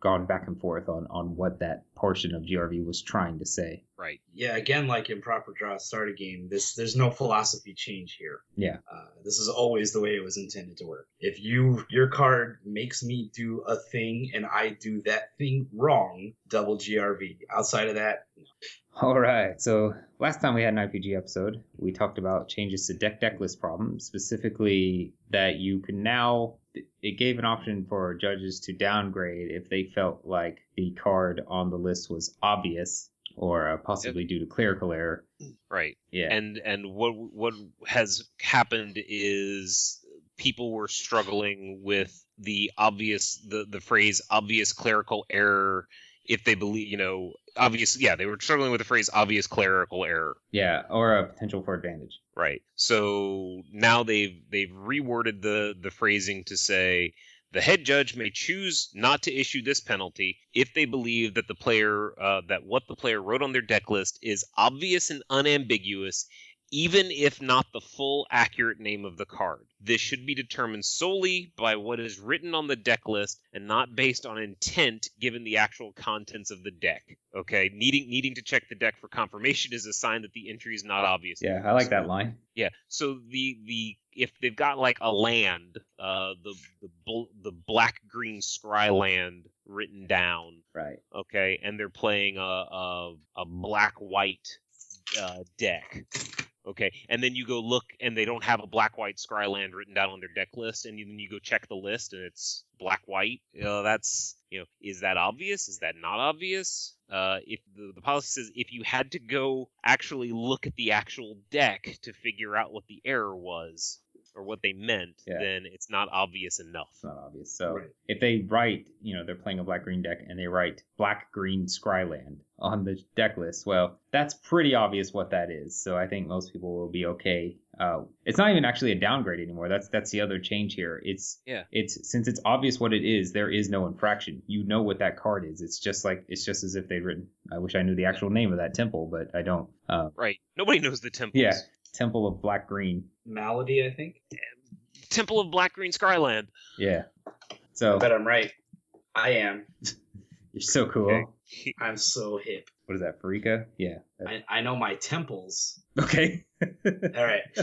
gone back and forth on on what that portion of GRV was trying to say. Right. Yeah, again, like in proper draw start a game, this there's no philosophy change here. Yeah. Uh, this is always the way it was intended to work. If you your card makes me do a thing and I do that thing wrong, double GRV. Outside of that, no. All right. So last time we had an IPG episode, we talked about changes to deck deck list problems, specifically that you can now. It gave an option for judges to downgrade if they felt like the card on the list was obvious or uh, possibly due to clerical error. Right. Yeah. And and what what has happened is people were struggling with the obvious the the phrase obvious clerical error if they believe you know obvious yeah they were struggling with the phrase obvious clerical error yeah. Or a potential for advantage. right so now they've they've reworded the the phrasing to say the head judge may choose not to issue this penalty if they believe that the player uh, that what the player wrote on their deck list is obvious and unambiguous even if not the full accurate name of the card. This should be determined solely by what is written on the deck list and not based on intent given the actual contents of the deck. Okay, needing needing to check the deck for confirmation is a sign that the entry is not obvious. Yeah, I like that line. Yeah. So the the if they've got like a land, uh, the the bl- the black green scry land written down, Right. okay, and they're playing a a, a black white uh, deck. Okay, and then you go look, and they don't have a black white scry land written down on their deck list, and then you go check the list, and it's black white. You know, that's you know, is that obvious? Is that not obvious? Uh, if the, the policy says if you had to go actually look at the actual deck to figure out what the error was or what they meant, Yeah. then it's not obvious enough. It's not obvious. So Right. if they write, you know, they're playing a black green deck and they write black green Scryland on the deck list, well, that's pretty obvious what that is. So I think most people will be okay Uh, it's not even actually a downgrade anymore. That's that's the other change here. It's Yeah. It's since it's obvious what it is. There is no infraction. You know what that card is. It's just like it's just as if they'd written. I wish I knew the actual name of that temple, but I don't. Uh, Right. Nobody knows the temples. yeah, Temple of Black Green. Malady, I think. Temple of Black Green Scryland. Yeah. So I So bet I'm right. I am. you're so cool. Okay. I'm so hip. What is that, Pharika? Yeah. I, I know my temples. Okay. All right.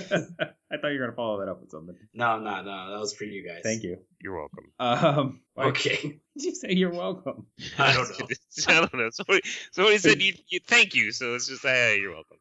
I thought you were gonna follow that up with something. No, no, no. That was for you guys. Thank you. You're welcome. Um. why Okay. did you say you're welcome? I don't know. I don't know. Somebody, somebody said you, you thank you, so it's just hey, you're welcome.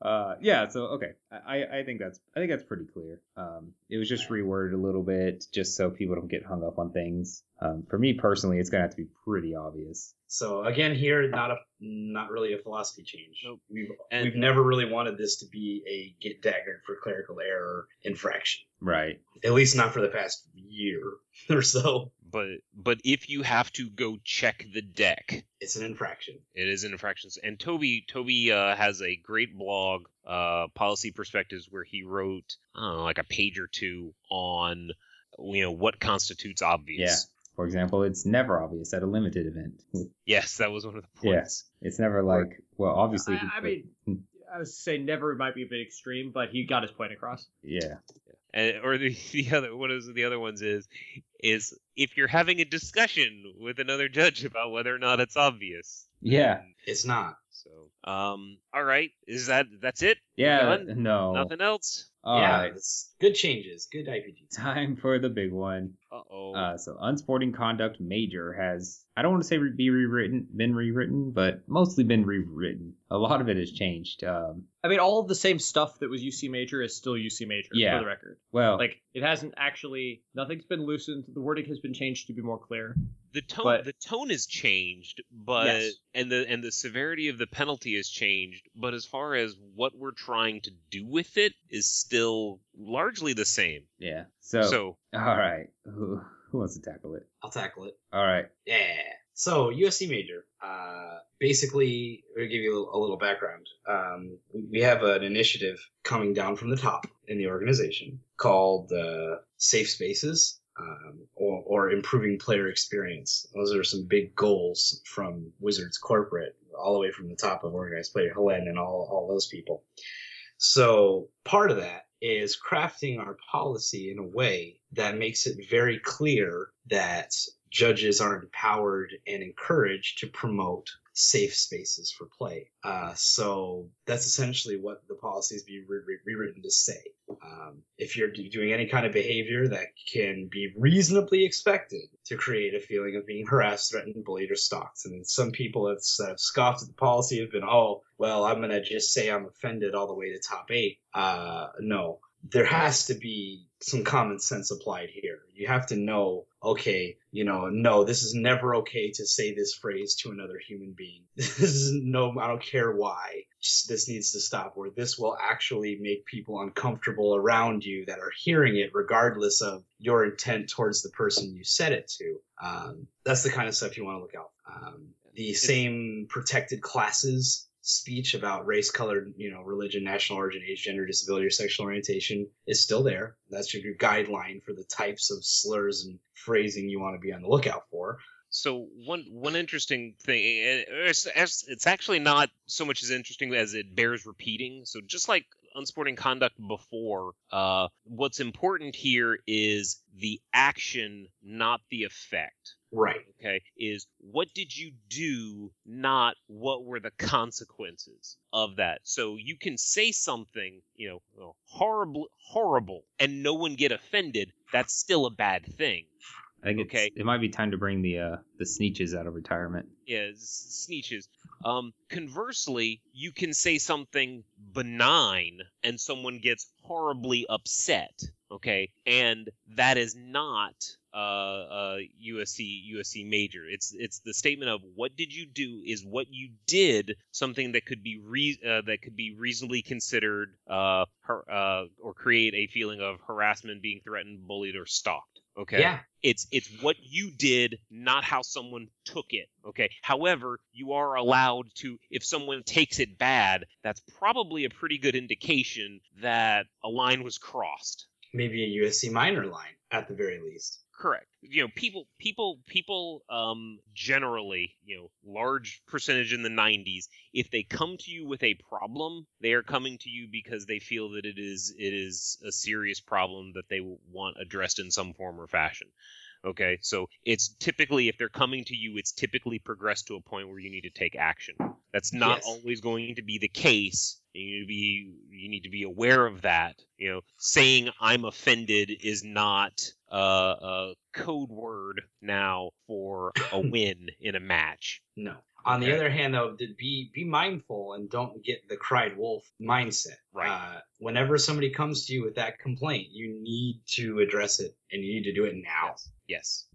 Uh, yeah. So okay, I I think that's I think that's pretty clear. Um, it was just reworded a little bit just so people don't get hung up on things. Um, for me personally, it's gonna have to be pretty obvious. So again, here not a not really a philosophy change. Nope. We've And- we've never really wanted this to be a get daggered for clerical error infraction. Right. At least not for the past year or so. But but if you have to go check the deck, It's an infraction. it is an infraction. And Toby Toby uh, has a great blog, uh, Policy Perspectives, where he wrote I don't know, like a page or two on you know what constitutes obvious. For example, it's never obvious at a limited event. Yes, that was one of the Yeah. points. It's never like well, obviously. I, I mean, I was saying never might be a bit extreme, but he got his point across. yeah. And, or the, the other one of the other ones is is if you're having a discussion with another judge about whether or not it's obvious. Yeah. It's not. So, um, all right, is that that's it? Yeah. done? No. Nothing else. All yeah, right. it's good changes. Good IPG. Time for the big one. Uh oh. Uh, so unsporting conduct major has I don't want to say be rewritten, been rewritten, but mostly been rewritten. A lot of it has changed. Um, I mean, all of the same stuff that was UC Major is still UC Major Yeah. for the record. well, Like, it hasn't actually, nothing's been loosened. The wording has been changed to be more clear. the tone but- the tone has changed, but Yes. and the and the severity of the penalty has changed, but as far as what we're trying to do with it is still largely the same. yeah. So, so all right, who, who wants to tackle it? I'll tackle it. All right. Yeah. So USC major. Uh, basically, to give you a, a little background, um, we have an initiative coming down from the top in the organization called uh, Safe Spaces. Um, or, or improving player experience. Those are some big goals from Wizards corporate, all the way from the top of organized player Helen and all, all those people. So part of that is crafting our policy in a way that makes it very clear that judges are empowered and encouraged to promote safe spaces for play. Uh, so that's essentially what the policies be re- re- rewritten to say. Um, if you're do- doing any kind of behavior that can be reasonably expected to create a feeling of being harassed, threatened, bullied, or stalked, and some people have, have scoffed at the policy have been, oh, well, I'm gonna just say I'm offended all the way to top eight. Uh, no, there has to be some common sense applied here. You have to know, okay, you know, no, this is never okay to say this phrase to another human being. This is no, I don't care why. Just, this needs to stop, or this will actually make people uncomfortable around you that are hearing it, regardless of your intent towards the person you said it to. Um, that's the kind of stuff you want to look out. Um, the same protected classes speech about race, color, you know, religion, national origin, age, gender, disability, or sexual orientation is still there. That's your guideline for the types of slurs and phrasing you want to be on the lookout for. So one one interesting thing, it's it's actually not so much as interesting as it bears repeating. So just like unsporting conduct before, uh, what's important here is the action, not the effect. Right. Okay, is what did you do, not what were the consequences of that. So you can say something, you know, horrible, horrible, and no one get offended. That's still a bad thing. I think Okay. it might be time to bring the uh, the Sneetches out of retirement. Yeah, sneetches. Um, conversely, you can say something benign and someone gets horribly upset. Okay, and that is not uh, uh, USC USC major. It's it's the statement of what did you do is what you did something that could be re- uh, that could be reasonably considered uh, har- uh, or create a feeling of harassment, being threatened, bullied, or stalked. Okay. Yeah. It's it's what you did, not how someone took it. Okay. However, you are allowed to if someone takes it bad, that's probably a pretty good indication that a line was crossed. Maybe a USC minor line at the very least. Correct. You know, people, people, people, um, generally, you know, large percentage in the 90s, if they come to you with a problem, they are coming to you because they feel that it is, it is a serious problem that they want addressed in some form or fashion. Okay, so it's typically if they're coming to you, it's typically progressed to a point where you need to take action. That's not Yes. always going to be the case. You need to be you need to be aware of that. You know, saying I'm offended is not uh, a code word now for a win in a match. No. On the Okay. other hand, though, be be mindful and don't get the cried wolf mindset. Right. Uh, whenever somebody comes to you with that complaint, you need to address it, and you need to do it now. Yes. Yes.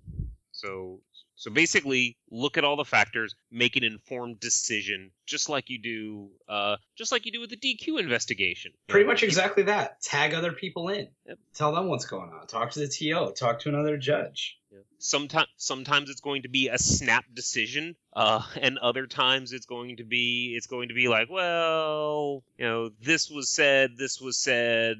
So so basically, look at all the factors, make an informed decision, just like you do, uh, just like you do with the DQ investigation. Pretty much exactly that. Tag other people in. Yep. Tell them what's going on. Talk to the TO. Talk to another judge. Sometimes, sometimes it's going to be a snap decision, uh, and other times it's going to be it's going to be like, well, you know, this was said, this was said,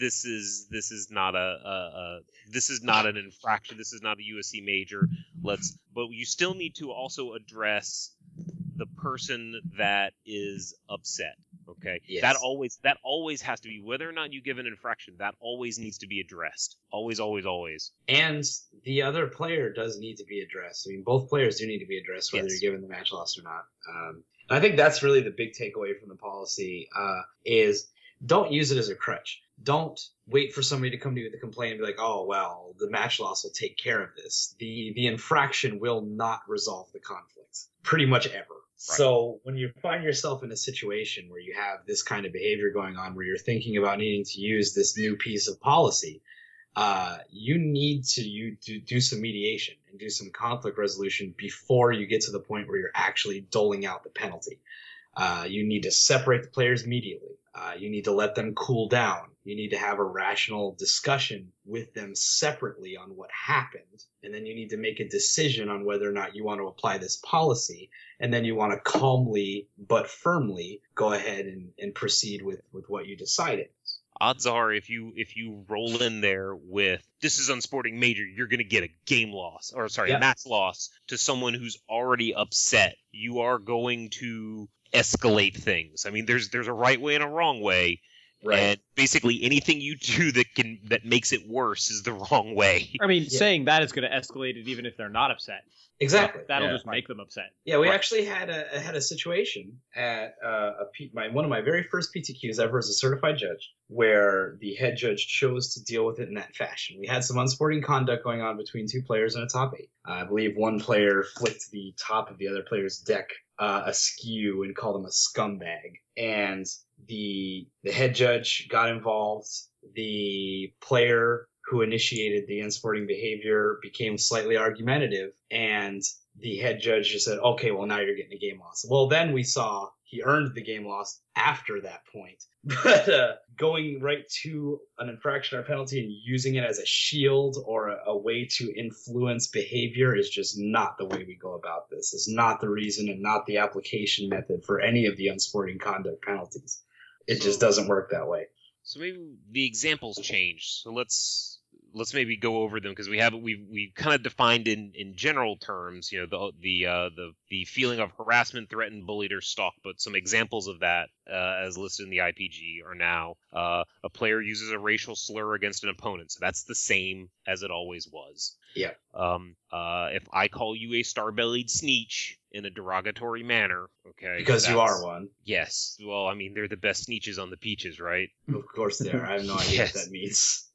this is this is not a, a, a this is not an infraction, this is not a USC major. Let's, but you still need to also address the person that is upset. Okay, Yes. that always that always has to be whether or not you give an infraction. That always needs to be addressed. Always, always, always. And the other player does need to be addressed. I mean, both players do need to be addressed, whether Yes. you're given the match loss or not. Um, I think that's really the big takeaway from the policy uh, is don't use it as a crutch. Don't wait for somebody to come to you with a complaint and be like, "Oh, well, the match loss will take care of this." The the infraction will not resolve the conflict, pretty much ever. So when you find yourself in a situation where you have this kind of behavior going on, where you're thinking about needing to use this new piece of policy, uh, you need to you do, do some mediation and do some conflict resolution before you get to the point where you're actually doling out the penalty. Uh, you need to separate the players immediately. Uh, you need to let them cool down. You need to have a rational discussion with them separately on what happened. And then you need to make a decision on whether or not you want to apply this policy. And then you want to calmly but firmly go ahead and, and proceed with, with what you decided. odds are if you if you roll in there with this is unsporting major you're going to get a game loss or sorry Yeah. a match loss to someone who's already upset you are going to escalate things i mean there's there's a right way and a wrong way and basically anything you do that can that makes it worse is the wrong way I mean, Yeah. saying that is going to escalate it even if they're not upset. exactly. That'll Yeah. just make them upset. Yeah, we Right. actually had a had a situation at uh, a P, my one of my very first PTQs ever as a certified judge, where the head judge chose to deal with it in that fashion. We had some unsporting conduct going on between two players in a top eight. I believe one player flicked the top of the other player's deck uh, askew and called him a scumbag, and the the head judge got involved. The player who initiated the unsporting behavior became slightly argumentative and the head judge just said, okay, well, now you're getting a game loss. Well, then we saw he earned the game loss after that point. But uh, going right to an infraction or penalty and using it as a shield or a, a way to influence behavior is just not the way we go about this. It's not the reason and not the application method for any of the unsporting conduct penalties. It just doesn't work that way. So maybe the examples change. So let's let's maybe go over them because we have we've we've kind of defined in in general terms, you know, the the uh, the the feeling of harassment, threatened, bullied, or stalked. But some examples of that, uh, as listed in the IPG, are now uh, a player uses a racial slur against an opponent. So that's the same as it always was. Yeah. Um. Uh. If I call you a star-bellied sneetch in a derogatory manner, okay, Because you are one. Yes. Well, I mean, they're the best sneetches on the peaches, right? Of course they are. I have no idea Yes. what that means.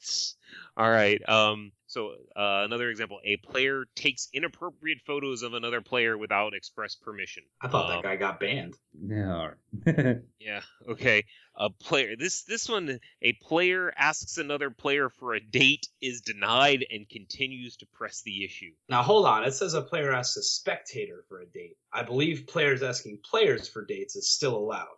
All right. Um. So uh, another example: a player takes inappropriate photos of another player without express permission. I thought Um, that guy got banned. No. Yeah. Okay. A player. This this one. A player asks another player for a date, is denied, and continues to press the issue. Now hold on. It says a player asks a spectator for a date. I believe players asking players for dates is still allowed.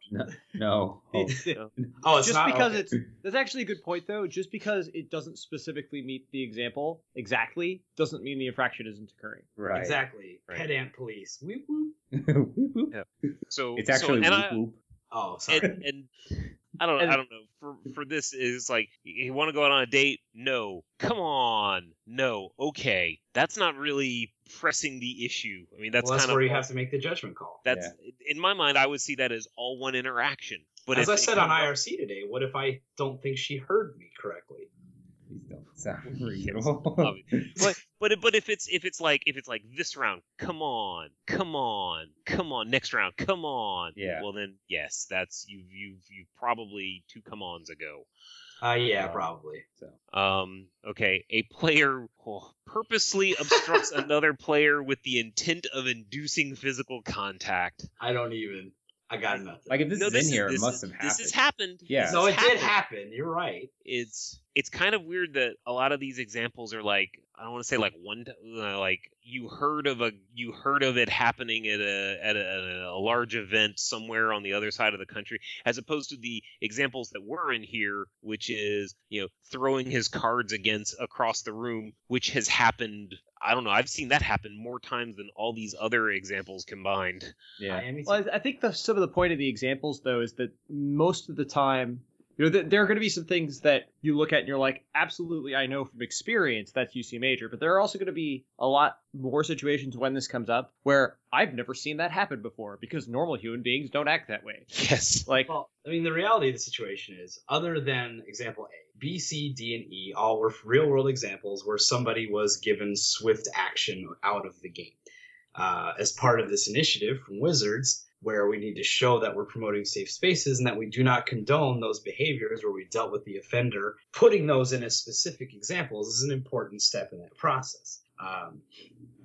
No. Oh, Oh, it's just not because okay. it's that's actually a good point though. Just because it doesn't specifically meet the example exactly doesn't mean the infraction isn't occurring. right. exactly Right. pedant police. Whoop, whoop. Whoop, whoop. So It's actually so, whoop, I, whoop. Oh, sorry. and, and I don't And- I don't know for for this is like you want to go out on a date? No. Come on. No. Okay. That's not really pressing the issue. I mean, that's well, that's kind where of you have to make the judgment call. that's in my mind. I would see that as all one interaction. But As I said on IRC today, what if I don't think she heard me correctly? Please don't sound reasonable. Obvi- but but if- but if it's if it's like if it's like this round, come on, come on, come on, next round, come on. Yeah. Well then, yes, that's you've you've you've probably two come ons ago. Uh, yeah, Uh, probably. so Um. Okay. A player oh, purposely obstructs another player with the intent of inducing physical contact. I don't even. I got nothing. like if this no, is this in here, it must is, have happened. This has happened. Yeah. This no, has it did happen. You're right. it's it's kind of weird that a lot of these examples are like I don't want to say like one uh, like you heard of a you heard of it happening at a at a, at a large event somewhere on the other side of the country as opposed to the examples that were in here which is you know throwing his cards against across the room which has happened I don't know I've seen that happen more times than all these other examples combined yeah. Well, I I think the some of the point of the examples though is that most of the time, you know, th- there are going to be some things that you look at and you're like, absolutely, I know from experience that's UC major. But there are also going to be a lot more situations when this comes up where I've never seen that happen before because normal human beings don't act that way. yes Like, Well, I mean, the reality of the situation is, other than example A, B, C, D, and E all were real world examples where somebody was given swift action out of the game. Uh, as part of this initiative from Wizards, where we need to show that we're promoting safe spaces and that we do not condone those behaviors where we dealt with the offender, putting those in as specific examples is an important step in that process. Um,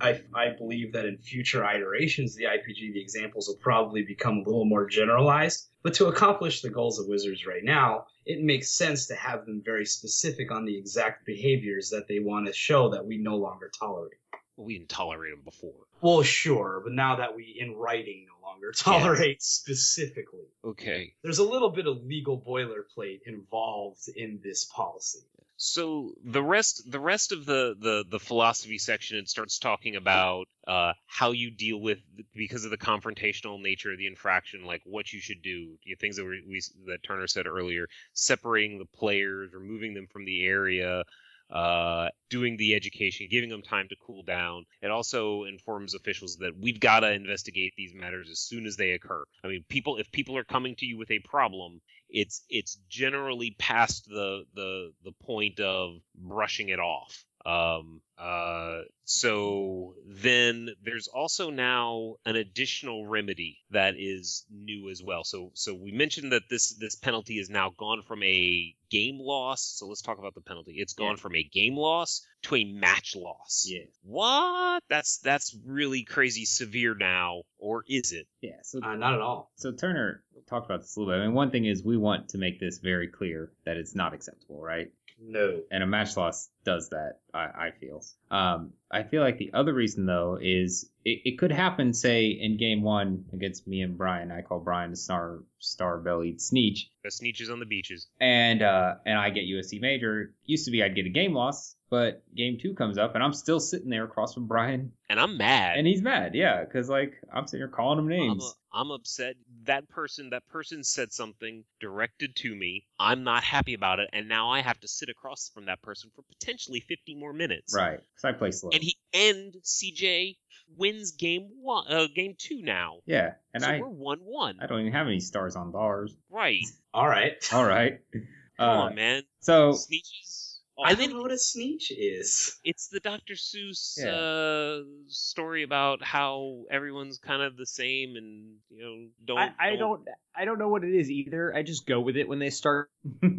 I, I believe that in future iterations the IPG, the examples will probably become a little more generalized. But to accomplish the goals of Wizards right now, it makes sense to have them very specific on the exact behaviors that they want to show that we no longer tolerate. We didn't tolerate them before Well, sure, but now that we, in writing, no longer tolerate specifically, okay there's a little bit of legal boilerplate involved in this policy. So the rest, the rest of the the, the philosophy section, it starts talking about uh, how you deal with because of the confrontational nature of the infraction, like what you should do. Things that we, we that Turner said earlier, separating the players, removing them from the area. Uh, doing the education, giving them time to cool down. It also informs officials that we've got to investigate these matters as soon as they occur. I mean, people, if people are coming to you with a problem, it's it's generally past the the the point of brushing it off. Um, uh, so then there's also now an additional remedy that is new as well. So so we mentioned that this this penalty is now gone from a game loss. So let's talk about the penalty. It's gone Yeah. from a game loss to a match loss. Yeah. What? That's that's really crazy severe now, or is it? Yeah. So Uh, not at all. so Turner talked about this a little bit. I mean, one thing is we want to make this very clear that it's not acceptable, right? No. And a match loss does that. I, I feel. Um, I feel like the other reason though is it, it could happen, say in game one against me and Brian. I call Brian a star star bellied sneetch, The sneetches on the beaches. and uh, and I get USC major. Used to be I'd get a game loss, but game two comes up and I'm still sitting there across from Brian, And I'm mad. and he's mad, yeah, because like I'm sitting here calling him I'm, names. a, I'm upset. That person, that person said something directed to me. I'm not happy about it, and now I have to sit across from that person for potentially 50 more minutes. Right, because I play slow. And he and CJ wins game one, uh, game two now. yeah, and so I we're one one. I don't even have any stars on bars. Right? All right. All right. Come Uh, on, man. So Sneetches. I don't know what a sneetch is. it's the Dr. Seuss Yeah. uh, story about how everyone's kind of the same, and you know, don't. I, I don't, I don't know what it is either. I just go with it when they start.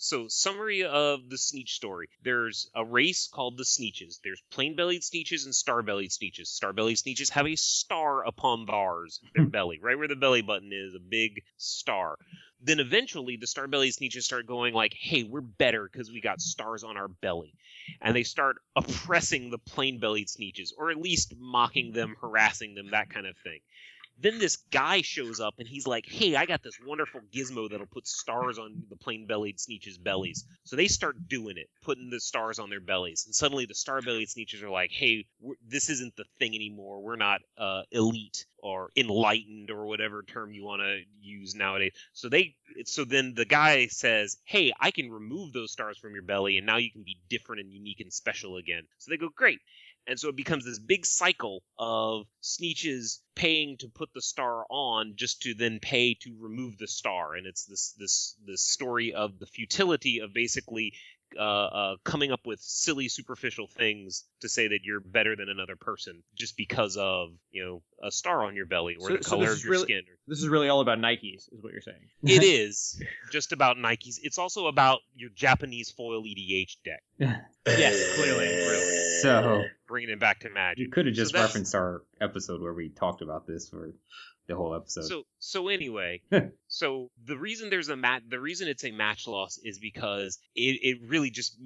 So, summary of the Sneetch story. There's a race called the Sneetches. There's plain-bellied Sneetches and star-bellied Sneetches. Star-bellied Sneetches have a star upon bars, their belly, right where the belly button is, a big star. Then eventually the star-bellied Sneetches start going like, "Hey, we're better because we got stars on our belly," and they start oppressing the plain-bellied Sneetches, or at least mocking them, harassing them, that kind of thing. Then this guy shows up and he's like, "Hey, I got this wonderful gizmo that'll put stars on the plain-bellied sneetches' bellies." So they start doing it, putting the stars on their bellies, and suddenly the star-bellied sneetches are like, "Hey, this isn't the thing anymore. We're not uh, elite or enlightened or whatever term you want to use nowadays." So they, so then the guy says, "Hey, I can remove those stars from your belly, and now you can be different and unique and special again." So they go, "Great." And so it becomes this big cycle of Sneetches paying to put the star on just to then pay to remove the star. And it's this this this story of the futility of basically uh, uh, coming up with silly superficial things to say that you're better than another person just because of you know a star on your belly or So- the color this of your really- skin. This is really all about Nikes, is what you're saying. It is just about Nikes. It's also about your Japanese foil EDH deck, Yes, clearly, clearly. so bringing it back to magic. you could have just that's- referenced our episode where we talked about this for the whole episode. So so anyway, so the reason there's a mat, the reason it's a match loss is because it, it really just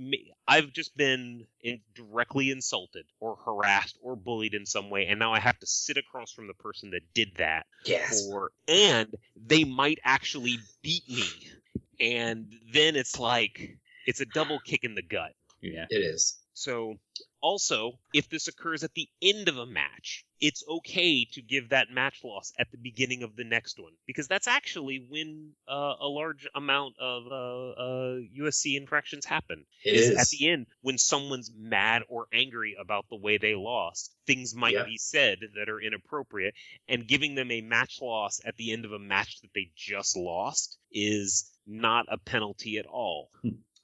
I've just been in, directly insulted or harassed or bullied in some way, and now I have to sit across from the person that did that Yes. for, and they might actually beat me, and then it's like it's a double kick in the gut. yeah. It is. So, also, if this occurs at the end of a match, it's okay to give that match loss at the beginning of the next one because that's actually when uh, a large amount of uh, uh, USC infractions happen. It is is. at the end when someone's mad or angry about the way they lost. Things might Yeah. be said that are inappropriate, and giving them a match loss at the end of a match that they just lost is not a penalty at all.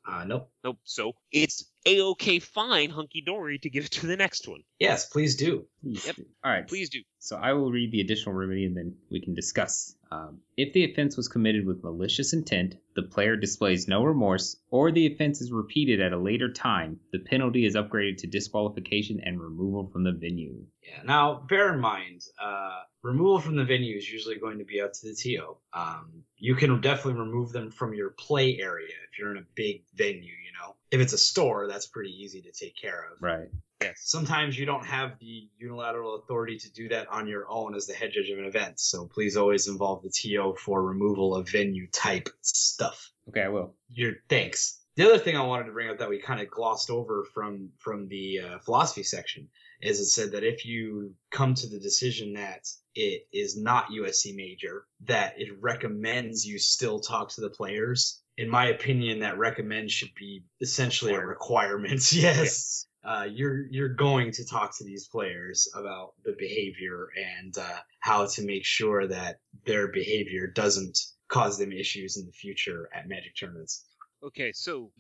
Uh, nope. Nope. So it's a okay, fine, hunky dory to give it to the next one. Yes, please do. Yep. All right. Please do. So I will read the additional remedy and then we can discuss. Um, if the offense was committed with malicious intent, the player displays no remorse, or the offense is repeated at a later time, the penalty is upgraded to disqualification and removal from the venue. Yeah. Now, bear in mind, uh, removal from the venue is usually going to be up to the TO. Um, you can definitely remove them from your play area if you're in a big venue. You know, if it's a store, that's pretty easy to take care of. Right. Yes. Sometimes you don't have the unilateral authority to do that on your own as the head judge of an event. So please always involve the TO for removal of venue type stuff. Okay, I will. Your thanks. The other thing I wanted to bring up that we kind of glossed over from from the uh, philosophy section is it said that if you come to the decision that it is not USC major, that it recommends you still talk to the players. In my opinion, that recommend should be essentially a requirement. yes. Uh, you're you're going to talk to these players about the behavior and uh, how to make sure that their behavior doesn't cause them issues in the future at Magic tournaments. Okay, so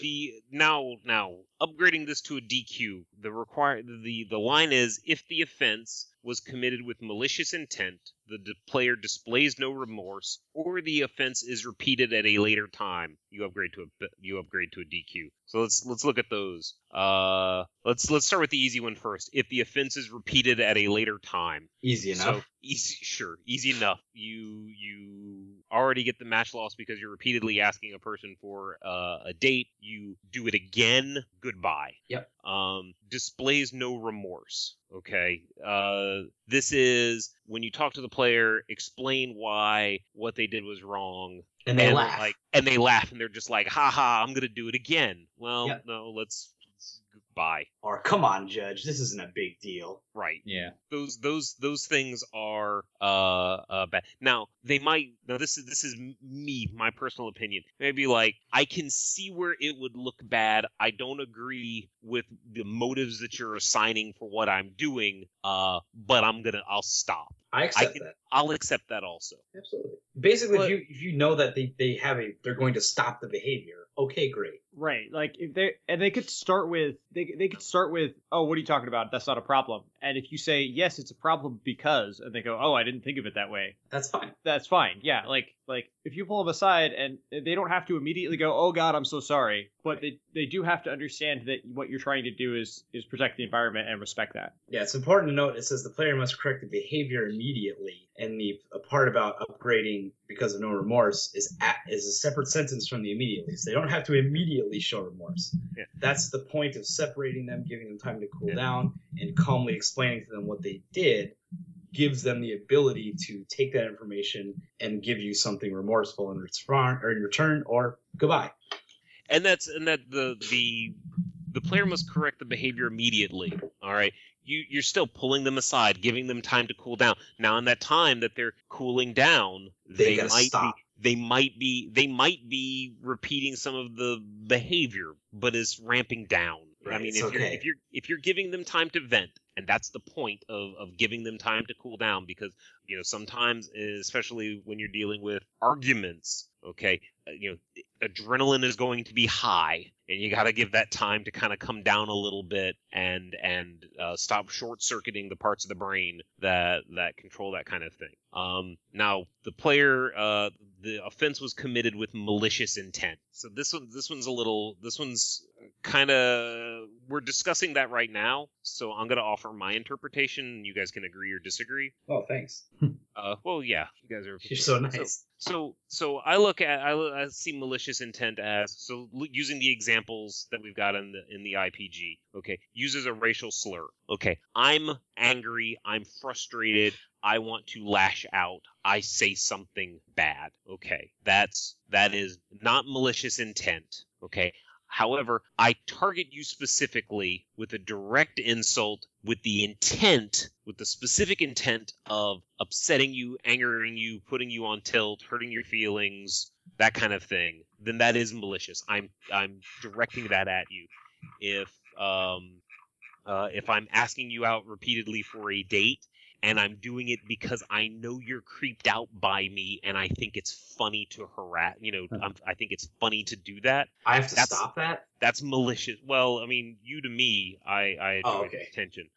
the now now upgrading this to a DQ, the require the the line is if the offense was committed with malicious intent, the d- player displays no remorse, or the offense is repeated at a later time, you upgrade to a you upgrade to a DQ. So let's let's look at those. Uh, let's let's start with the easy one first. If the offense is repeated at a later time, Easy enough. so easy, sure, easy enough. You you already get the match loss because you're repeatedly asking a person for uh, a date. You do it again. Goodbye. Yep. Um, displays no remorse. Okay. Uh, this is when you talk to the player, explain why what they did was wrong, and they and laugh. like, and they laugh, and they're just like, "Ha ha, I'm gonna do it again." Well, Yep. no, let's, let's goodbye. or come on, judge, this isn't a big deal. Right. Yeah. those those those things are uh uh bad. Now they might now this is this is me my personal opinion. Maybe like I can see where it would look bad. I don't agree with the motives that you're assigning for what I'm doing. Uh, but I'm gonna I'll stop. I accept can- that. I'll accept that also. Absolutely. Basically, But- if you if you know that they, they have a they're going to stop the behavior, okay, great. Right. Like if they and they could start with they they could start with oh what are you talking about that's not a problem and if you say yes, it's a problem because, and they go, oh, I didn't think of it that way, That's fine. that's fine. Yeah, like like if you pull them aside and they don't have to immediately go, "Oh God, I'm so sorry," but they they do have to understand that what you're trying to do is is protect the environment and respect that. Yeah, it's important to note it says the player must correct the behavior immediately, and the a part about upgrading because of no remorse is at, is a separate sentence from the immediately. So they don't have to immediately show remorse. Yeah. That's the point of separating them, giving them time to cool Yeah. down, and calmly explaining to them what they did gives them the ability to take that information and give you something remorseful in return or in return or goodbye. and that's and that the the the player must correct the behavior immediately all right you you're still pulling them aside giving them time to cool down now in that time that they're cooling down They they, might stop. be they might be they might be repeating some of the behavior but is ramping down i mean if you're if you're if you're giving them time to vent and that's the point of, of giving them time to cool down because you know sometimes especially when you're dealing with arguments okay uh, you know adrenaline is going to be high and you got to give that time to kind of come down a little bit and and uh, stop short circuiting the parts of the brain that that control that kind of thing um, now the player uh, the offense was committed with malicious intent so this one this one's a little this one's kind of we're discussing that right now so i'm going to offer my interpretation and you guys can agree or disagree Oh, thanks. uh, well yeah you guys are You're so nice. so, so I look at I, I see malicious intent as so l- using the examples that we've got in the in the IPG. Okay, uses a racial slur. Okay, I'm angry. I'm frustrated. I want to lash out. I say something bad. Okay, that's that is not malicious intent. Okay. However, I target you specifically with a direct insult with the intent, with the specific intent of upsetting you, angering you, putting you on tilt, hurting your feelings, that kind of thing, then that is malicious. I'm I'm directing that at you. If um uh, if I'm asking you out repeatedly for a date and I'm doing it because I know you're creeped out by me and I think it's funny to harass, you know, I'm, I think it's funny to do that. I have to That's- stop that. That's malicious. Well, I mean, you to me, I I enjoy Oh, okay. attention.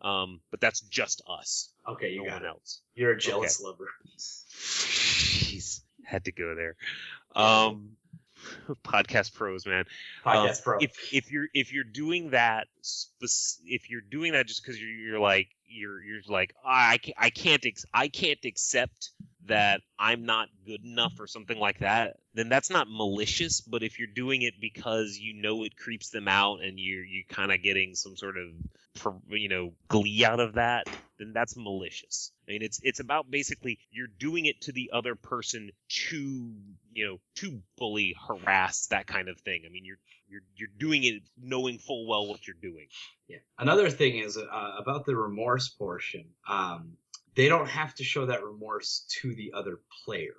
Um, but that's just us, Okay, you no got one it. else. You're a jealous lover. Jeez, had to go there. Um, podcast pros, man. Podcast Um, pro. If if you're if you're doing that, spec- if you're doing that just because you're, you're like you're you're like "Ah, I can't, I can't ex- I can't accept that I'm not good enough or something like that, then that's not malicious. But if you're doing it because you know it creeps them out and you're you kind of getting some sort of you know glee out of that, then that's malicious. I mean, it's it's about basically you're doing it to the other person to you know to bully, harass, that kind of thing. I mean, you're you're you're doing it knowing full well what you're doing. Yeah. Another thing is uh, about the remorse portion. Um, they don't have to show that remorse to the other player.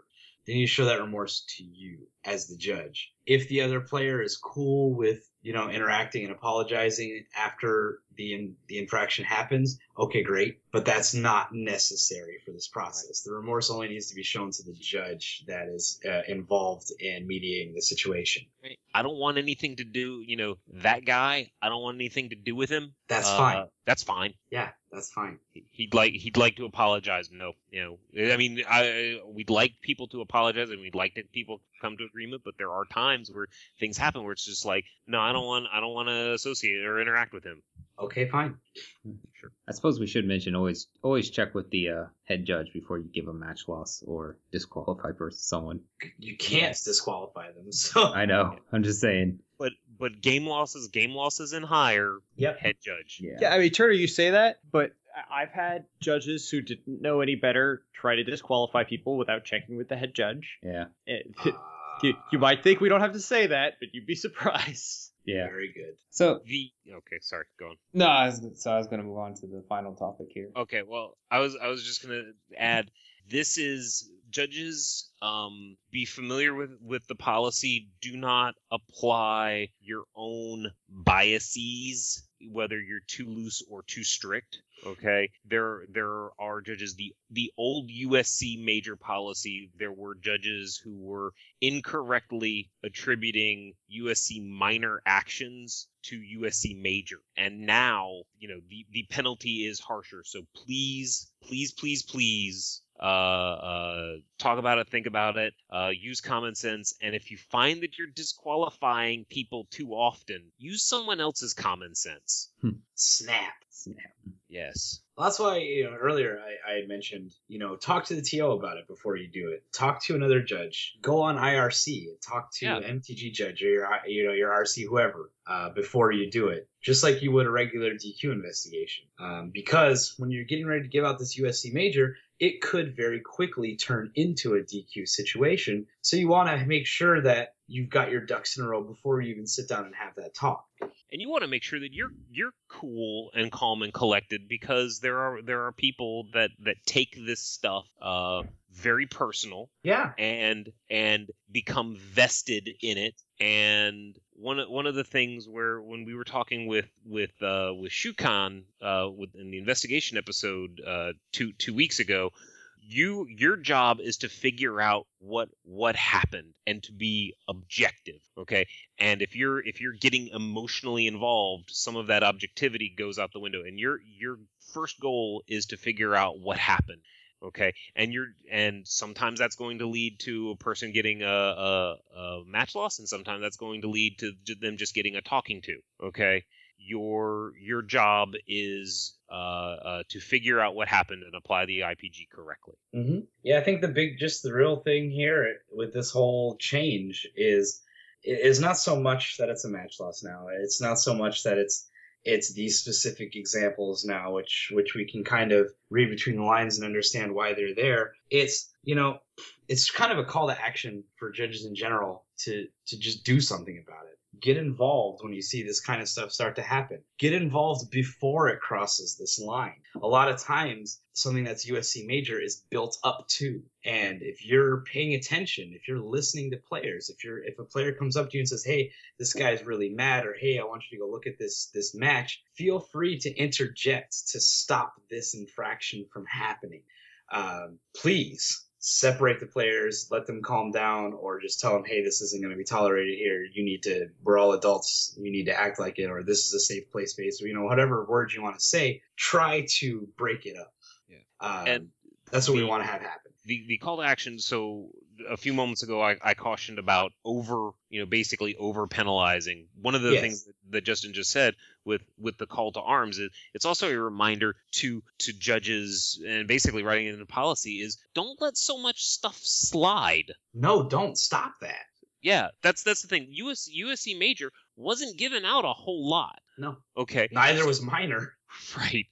They need to show that remorse to you as the judge. If the other player is cool with you know interacting and apologizing after the in, the infraction happens, okay, great. But that's not necessary for this process. The remorse only needs to be shown to the judge that is uh, involved in mediating the situation. I don't want anything to do, you know, that guy. I don't want anything to do with him. That's Uh, fine. That's fine. Yeah, that's fine. He- He'd like he'd like to apologize. No, you know, I mean, I we'd like people to apologize and we'd like that people come to agreement, but there are times where things happen where it's just like, no, I don't want I don't want to associate or interact with him. Okay, fine. Sure. I suppose we should mention always always check with the uh, head judge before you give a match loss or disqualify person someone. You can't disqualify them. So I know. I'm just saying. But but game losses, game losses and higher, Yep. head judge. Yeah. Yeah, I mean, Turner, you say that, but I- I've had judges who didn't know any better try to disqualify people without checking with the head judge. Yeah. It, Uh, you, you might think we don't have to say that, but you'd be surprised. Yeah. Very good. So The okay, sorry, go on. no, I was, so I was gonna move on to the final topic here. Okay, well, I was I was just gonna add this is judges um be familiar with with the policy do not apply your own biases whether you're too loose or too strict Okay, there there are judges. The the old USC major policy, there were judges who were incorrectly attributing USC minor actions to USC major, and now you know the the penalty is harsher. So please, please, please, please uh, uh, talk about it, think about it, uh, use common sense, and if you find that you're disqualifying people too often, use someone else's common sense. Snap. Snap. Yes. Well, that's why you know earlier I, I had mentioned you know talk to the TO about it before you do it. Talk to another judge. Go on IRC. Talk to Yeah. MTG judge or your you know your RC whoever uh, before you do it, just like you would a regular DQ investigation. Um, because when you're getting ready to give out this USC major, it could very quickly turn into a DQ situation. So you want to make sure that you've got your ducks in a row before you even sit down and have that talk. and you want to make sure that you're you're cool and calm and collected because there are there are people that that take this stuff uh very personal Yeah. and and become vested in it. And one of one of the things where when we were talking with with uh with Shukan uh with in the investigation episode uh two two weeks ago you your job is to figure out what what happened and to be objective okay? And if you're if you're getting emotionally involved some of that objectivity goes out the window. And your your first goal is to figure out what happened okay and you're and sometimes that's going to lead to a person getting a, a, a match loss and sometimes that's going to lead to them just getting a talking to okay your your job is uh, uh, to figure out what happened and apply the IPG correctly. hmm Yeah, I think the big, just the real thing here with this whole change is is not so much that it's a match loss now. It's not so much that it's it's these specific examples now, which which we can kind of read between the lines and understand why they're there. It's you know, it's kind of a call to action for judges in general to to just do something about it. Get involved when you see this kind of stuff start to happen. Get involved before it crosses this line. A lot of times, something that's USC major is built up to. And if you're paying attention, if you're listening to players, if you're if a player comes up to you and says, "Hey, this guy's really mad," or "Hey, I want you to go look at this this match," feel free to interject to stop this infraction from happening. Um, please separate the players, let them calm down, or just tell them, "Hey, this isn't going to be tolerated here. You need to. We're all adults. You need to act like it, or this is a safe play space, or you know, whatever words you want to say. Try to break it up. Yeah. Um, And that's what we want to have happen. the the call to action so a few moments ago I, I cautioned about over you know basically over penalizing one of the Yes. things that justin just said with with the call to arms is it's also a reminder to to judges and basically writing it into policy is don't let so much stuff slide No, don't stop that. yeah that's that's the thing US, usc major wasn't given out a whole lot No, okay neither was minor. Right.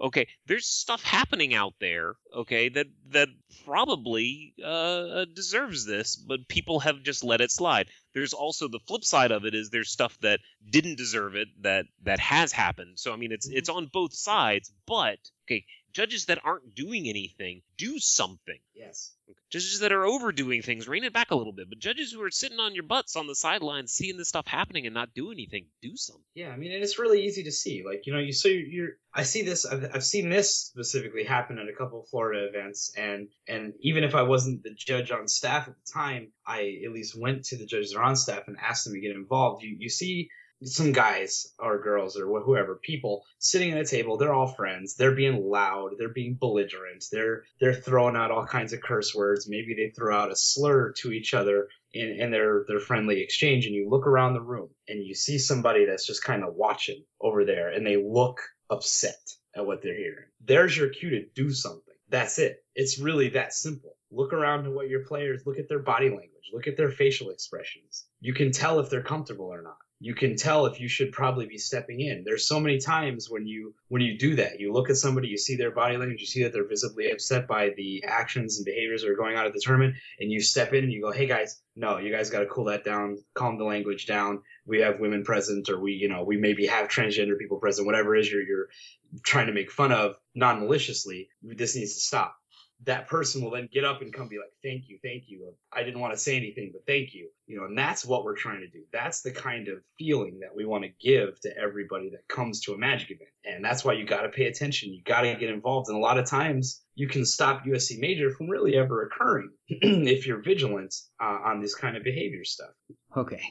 Okay. There's stuff happening out there. Okay. That that probably uh, deserves this, but people have just let it slide. There's also the flip side of it is there's stuff that didn't deserve it that that has happened. So I mean it's it's on both sides. But okay, judges that aren't doing anything do something. Yes. Judges that are overdoing things, rein it back a little bit. But judges who are sitting on your butts on the sidelines, seeing this stuff happening and not do anything, do something. Yeah, I mean, and it's really easy to see. Like, you know, you so you're, I see this. I've, I've seen this specifically happen at a couple Florida events, and and even if I wasn't the judge on staff at the time, I at least went to the judges that are on staff and asked them to get involved. You you see some guys or girls or whoever people sitting at a table they're all friends they're being loud they're being belligerent they're they're throwing out all kinds of curse words maybe they throw out a slur to each other in, in their their friendly exchange and you look around the room and you see somebody that's just kind of watching over there and they look upset at what they're hearing. There's your cue to do something. That's it. It's really that simple. Look around to what your players look at their body language look at their facial expressions. You can tell if they're comfortable or not you can tell if you should probably be stepping in. There's so many times when you when you do that. You look at somebody you see their body language you see that they're visibly upset by the actions and behaviors that are going on at the tournament and you step in and you go hey guys no you guys got to cool that down calm the language down. We have women present or we you know we maybe have transgender people present whatever it is you're you're trying to make fun of non-maliciously this needs to stop that person will then get up and come be like, "Thank you, thank you. I didn't want to say anything, but thank you." You know, and that's what we're trying to do. That's the kind of feeling that we want to give to everybody that comes to a Magic event, and that's why you got to pay attention. You got to get involved, and a lot of times you can stop USC Major from really ever occurring if you're vigilant uh, on this kind of behavior stuff. Okay.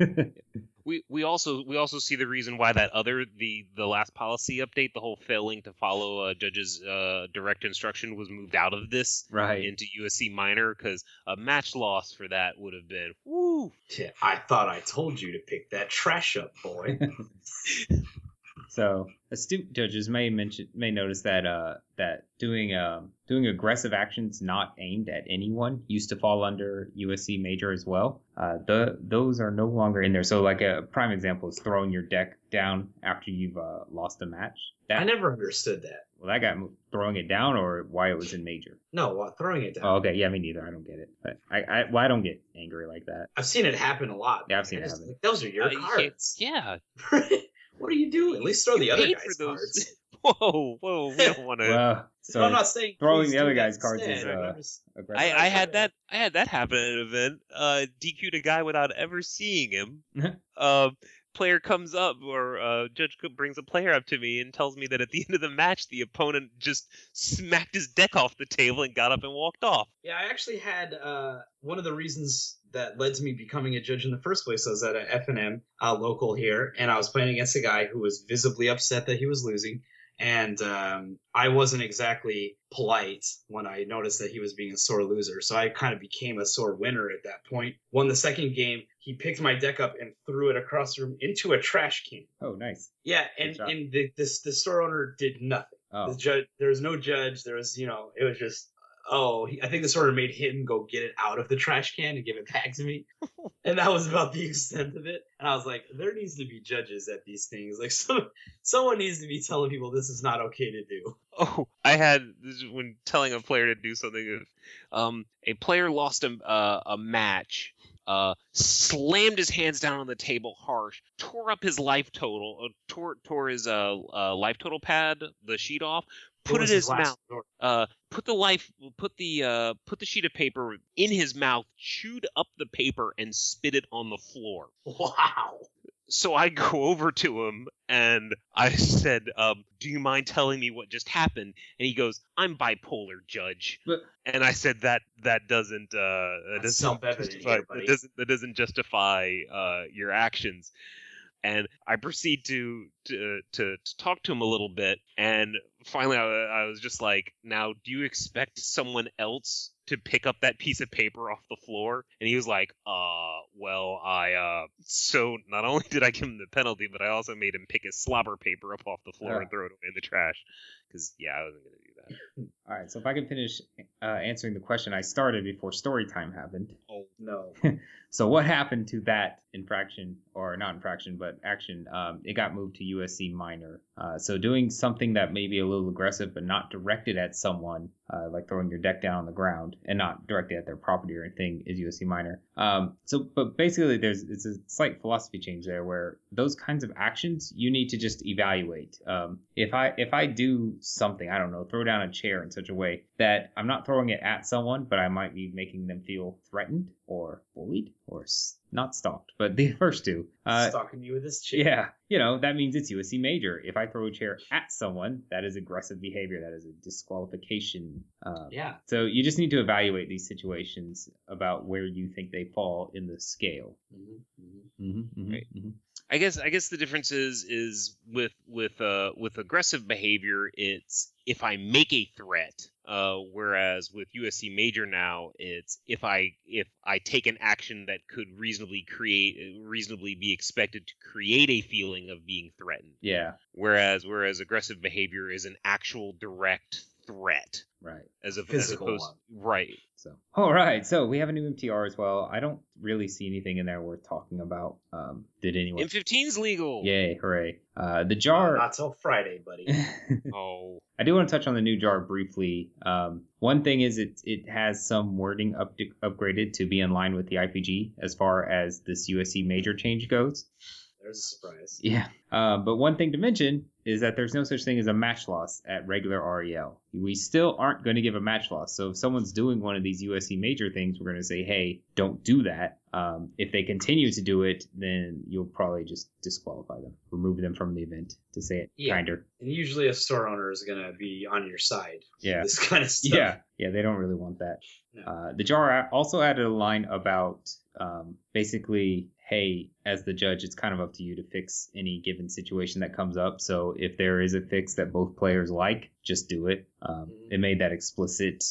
we we also we also see the reason why that other the the last policy update the whole failing to follow a judge's uh, direct instruction was moved out of this right. into USC minor because a match loss for that would have been woo. Yeah, I thought I told you to pick that trash up, boy. So astute judges may mention may notice that uh, that doing um, doing aggressive actions not aimed at anyone used to fall under USC major as well. Uh, the those are no longer in there. So like a prime example is throwing your deck down after you've uh, lost a match. That, I never understood that. well, that got throwing it down or why it was in major. No, uh, throwing it down. Oh, okay, yeah, me neither. I don't get it. But I, I well, I don't get angry like that. I've seen it happen a lot. Yeah, I've seen it happen. like, those are your Uh, cards. Yeah. what are you doing? At least throw the other guy's for those. cards. Whoa, whoa, we don't want to. Well, so I'm not saying throwing the other guy's cards is, instead. uh, I'm aggressive. I, I had that I had that happen at an event. Uh, DQ'd a guy without ever seeing him. um, player comes up or uh, judge co- brings a player up to me and tells me that at the end of the match the opponent just smacked his deck off the table and got up and walked off. Yeah, I actually had uh, one of the reasons that led to me becoming a judge in the first place. I was at a FNM uh, local here, and I was playing against a guy who was visibly upset that he was losing. And um, I wasn't exactly polite when I noticed that he was being a sore loser. So I kind of became a sore winner at that point. Won the second game. He picked my deck up and threw it across the room into a trash can. Oh, nice. Yeah, and, and the, this the store owner did nothing. Oh, The judge, there was no judge. There was, you know, it was just, oh, I think this sort of made him go get it out of the trash can and give it back to me, and that was about the extent of it. And I was like, there needs to be judges at these things. Like, some someone needs to be telling people this is not okay to do. Oh, I had when telling a player to do something. Um, a player lost a uh, a match, uh, slammed his hands down on the table harsh, tore up his life total, uh, tore tore his uh, uh life total pad, the sheet off, What put it in his last mouth, uh, put the life, put the uh, put the sheet of paper in his mouth, chewed up the paper, and spit it on the floor. Wow. So I go over to him and I said, um, "Do you mind telling me what just happened?" And he goes, "I'm bipolar, Judge." But- and I said that that doesn't uh, that doesn't justify, here, that doesn't that doesn't justify uh, your actions. And I proceed to, to to to talk to him a little bit, and finally I, I was just like, "Now, do you expect someone else to pick up that piece of paper off the floor?" And he was like, "Uh, well, I uh." So not only did I give him the penalty, but I also made him pick his slobber paper up off the floor Ah. and throw it away in the trash, because yeah, I wasn't gonna do that. all right. So if I can finish uh, answering the question I started before story time happened. Oh, No. So what happened to that infraction, or not infraction, but action? Um, it got moved to USC minor. Uh, so doing something that may be a little aggressive, but not directed at someone, uh, like throwing your deck down on the ground, and not directed at their property or anything, is USC minor. Um, so, but basically, there's it's a slight philosophy change there, where those kinds of actions you need to just evaluate. Um, if I if I do something, I don't know, throw down a chair in such a way that I'm not throwing it at someone, but I might be making them feel threatened or bullied or s- not stalked. But the first two, uh, Stalking you with this chick. yeah, you know, that means it's USC major. If I throw a chair at someone, that is aggressive behavior. That is a disqualification. Uh, Yeah. so you just need to evaluate these situations about where you think they fall in the scale. Mhm, mhm. Mm-hmm, Right. I guess I guess the difference is is with with uh with aggressive behavior it's if I make a threat uh whereas with USC major now it's if I if I take an action that could reasonably create reasonably be expected to create a feeling of being threatened. Yeah, whereas whereas aggressive behavior is an actual direct threat right. as, a, as Physical opposed right So, all right. So we have a new MTR as well. I don't really see anything in there worth talking about. Um, did anyone? M15's legal Yay! Hooray! Uh, the Uh, jar. not till Friday, buddy. oh I do want to touch on the new jar briefly. Um, one thing is it it has some wording up to, upgraded to be in line with the IPG as far as this USC major change goes. There's a surprise. Yeah. Um, but one thing to mention is that there's no such thing as a match loss at regular REL. We still aren't going to give a match loss. So if someone's doing one of these USC major things, we're going to say, hey, don't do that. Um, if they continue to do it, then you'll probably just disqualify them, remove them from the event, to say it Yeah. kinder. And usually a store owner is gonna be on your side. Yeah. This kind of stuff. Yeah, yeah, they don't really want that. No. Uh, the jar also added a line about um, basically, hey, as the judge, it's kind of up to you to fix any given situation that comes up. So if there is a fix that both players like, just do it. Um, Mhm. It made that explicit.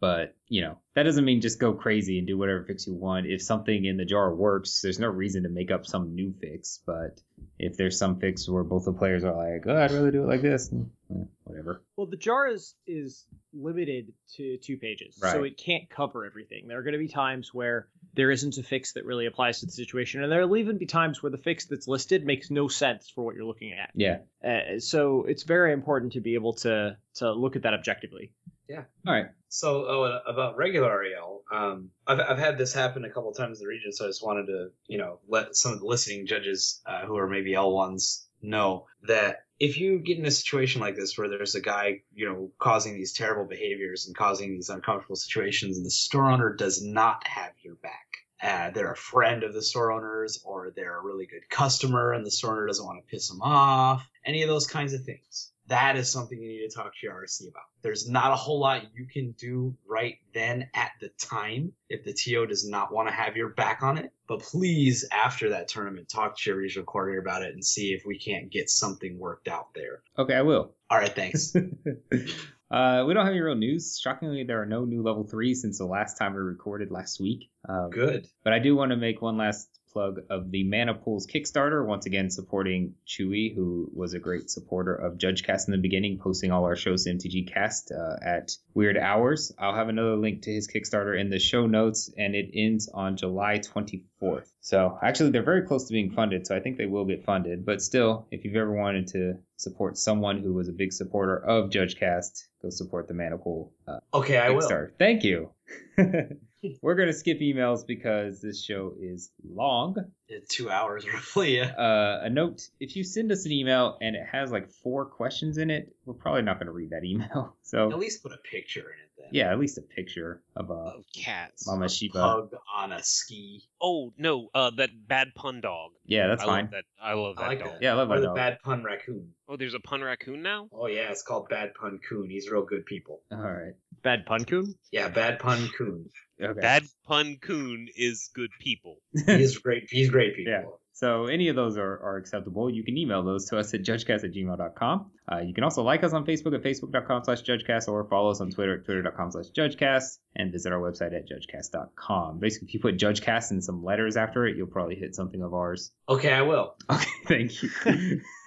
But, you know, that doesn't mean just go crazy and do whatever fix you want. If something in the jar works, there's no reason to make up some new fix. But if there's some fix where both the players are like, oh, I'd rather do it like this, eh, whatever. Well, the jar is is limited to two pages, so it can't cover everything. There are going to be times where there isn't a fix that really applies to the situation, and there will even be times where the fix that's listed makes no sense for what you're looking at. Yeah. Uh, so it's very important to be able to to look at that objectively. Yeah. All right. So oh, about regular REL, um, I've I've had this happen a couple of times in the region, so I just wanted to you know let some of the listening judges uh, who are maybe L ones know that if you get in a situation like this where there's a guy you know causing these terrible behaviors and causing these uncomfortable situations, and the store owner does not have your back. Uh, they're a friend of the store owners, or they're a really good customer, and the store owner doesn't want to piss them off. Any of those kinds of things that is something you need to talk to your RC about. There's not a whole lot you can do right then at the time if the TO does not want to have your back on it. But please, after that tournament, talk to your regional coordinator about it and see if we can't get something worked out there. Okay, I will. All right, thanks. uh, we don't have any real news. Shockingly, there are no new level three since the last time we recorded last week. Um, Good. But I do want to make one last plug of the Mana Pools Kickstarter, once again supporting Chewy, who was a great supporter of JudgeCast in the beginning, posting all our shows to MTG Cast uh, at weird hours. I'll have another link to his Kickstarter in the show notes, and it ends on July 24th. So actually, they're very close to being funded, so I think they will get funded. But still, if you've ever wanted to support someone who was a big supporter of JudgeCast, go support the Mana Pool uh, Okay, I will. Thank you. We're gonna skip emails because this show is long. In two hours roughly. Yeah. Uh, a note: if you send us an email and it has like four questions in it, we're probably not gonna read that email. So at least put a picture in it then. yeah, at least a picture of a Of cats. Mama Shiba. Pug on a ski. Oh no, uh, that bad pun dog. Yeah, that's I fine. Love that. I love that I like dog. that. Yeah, I love or that the dog. bad pun raccoon. Oh, there's a pun raccoon now. Oh yeah, it's called Bad Pun Coon. He's real good people. All right. Bad pun coon. Yeah, Bad Pun Coon. Okay. Bad pun coon is good people. He's great. He's great people. Yeah. So any of those are, are acceptable. You can email those to us at judgecast at gmail.com. Uh, you can also like us on Facebook at facebook.com slash judgecast or follow us on Twitter at twitter.com slash judgecast and visit our website at judgecast.com. Basically, if you put judgecast and some letters after it, you'll probably hit something of ours. Okay, I will. Okay, thank you.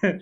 What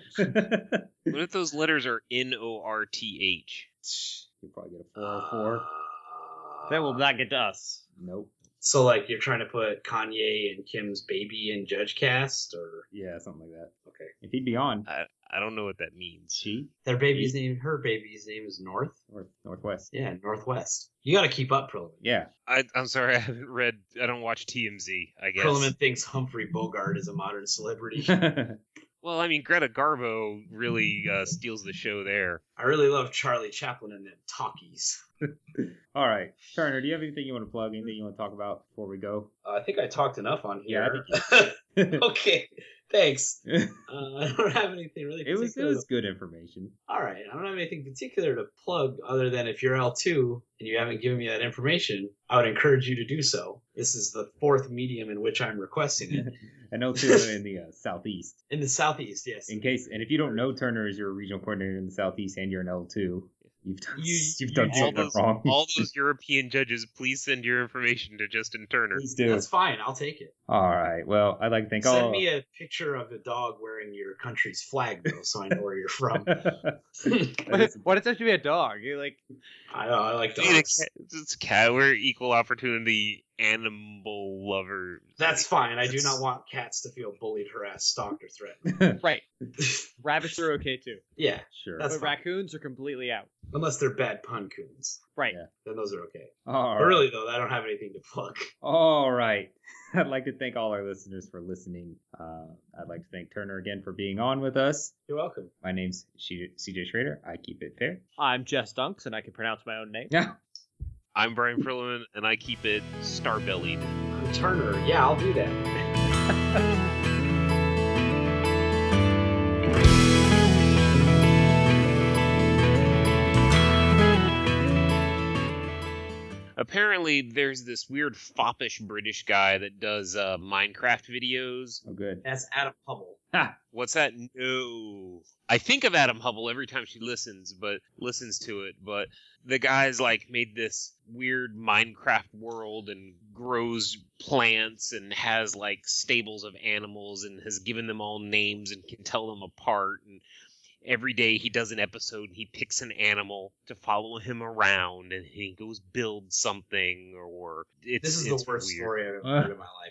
if those letters are N O R T H? you'll probably get a 404. Uh, That will not get to us. Nope. So like you're trying to put Kanye and Kim's baby in Judge Cast, or Yeah, something like that. okay, If he'd be on, I I don't know what that means. she their baby's name, her baby's name is North. or Northwest. Yeah, Northwest. You got to keep up, Prillaman. Yeah. I, I'm sorry, I haven't read. I don't watch TMZ. I guess. Prillaman thinks Humphrey Bogart is a modern celebrity. Well, I mean, Greta Garbo really uh, steals the show there. I really love Charlie Chaplin and them talkies. All right. Turner, do you have anything you want to plug? Anything you want to talk about before we go? Uh, I think I talked enough on Yeah, here. I okay, thanks. Uh, I don't have anything really. was it was good information. All right. I don't have anything particular to plug other than if you're L2 and you haven't given me that information, I would encourage you to do so. This is the fourth medium in which I'm requesting it. I know too in the uh, southeast. In the southeast, yes. In case, and if you don't know Turner is your regional coordinator in the southeast and you're an L two, you've done You- you've you done did All those, wrong. all those European judges, please send your information to Justin Turner. Please do. That's fine. I'll take it. All right. Well, I'd like to thank Send all. me a picture of a dog wearing your country's flag, though, so I know where you're from. That Why is- does it have to be a dog? You're like, I, I like I mean, dogs. it's, it's cat. We're equal opportunity animal lovers. That's fine. I do not want cats to feel bullied, harassed, stalked, or threatened. right. Rabbits are okay too, yeah, sure. That's but fine. raccoons are completely out. Unless they're bad pun coons. Right. Yeah. Then those are okay. All But right. really, though, I don't have anything to plug. All right. I'd like to thank all our listeners for listening. Uh, I'd like to thank Turner again for being on with us. You're welcome. My name's CJ Schrader. I keep it fair. I'm Jess Dunks, and I can pronounce my own name. Yeah. I'm Brian Prillaman, and I keep it star-bellied. I'm Turner. Yeah, I'll do that. Apparently, there's this weird foppish British guy that does uh, Minecraft videos. Oh, good. That's Adam Hubble. Ha! What's that? No. I think of Adam Hubble every time she listens, but listens to it. But the guy's like made this weird Minecraft world and grows plants and has like stables of animals and has given them all names and can tell them apart. And every day he does an episode and he picks an animal to follow him around and he goes build something or it's This is it's the worst weird. story I've ever Uh. heard in my life.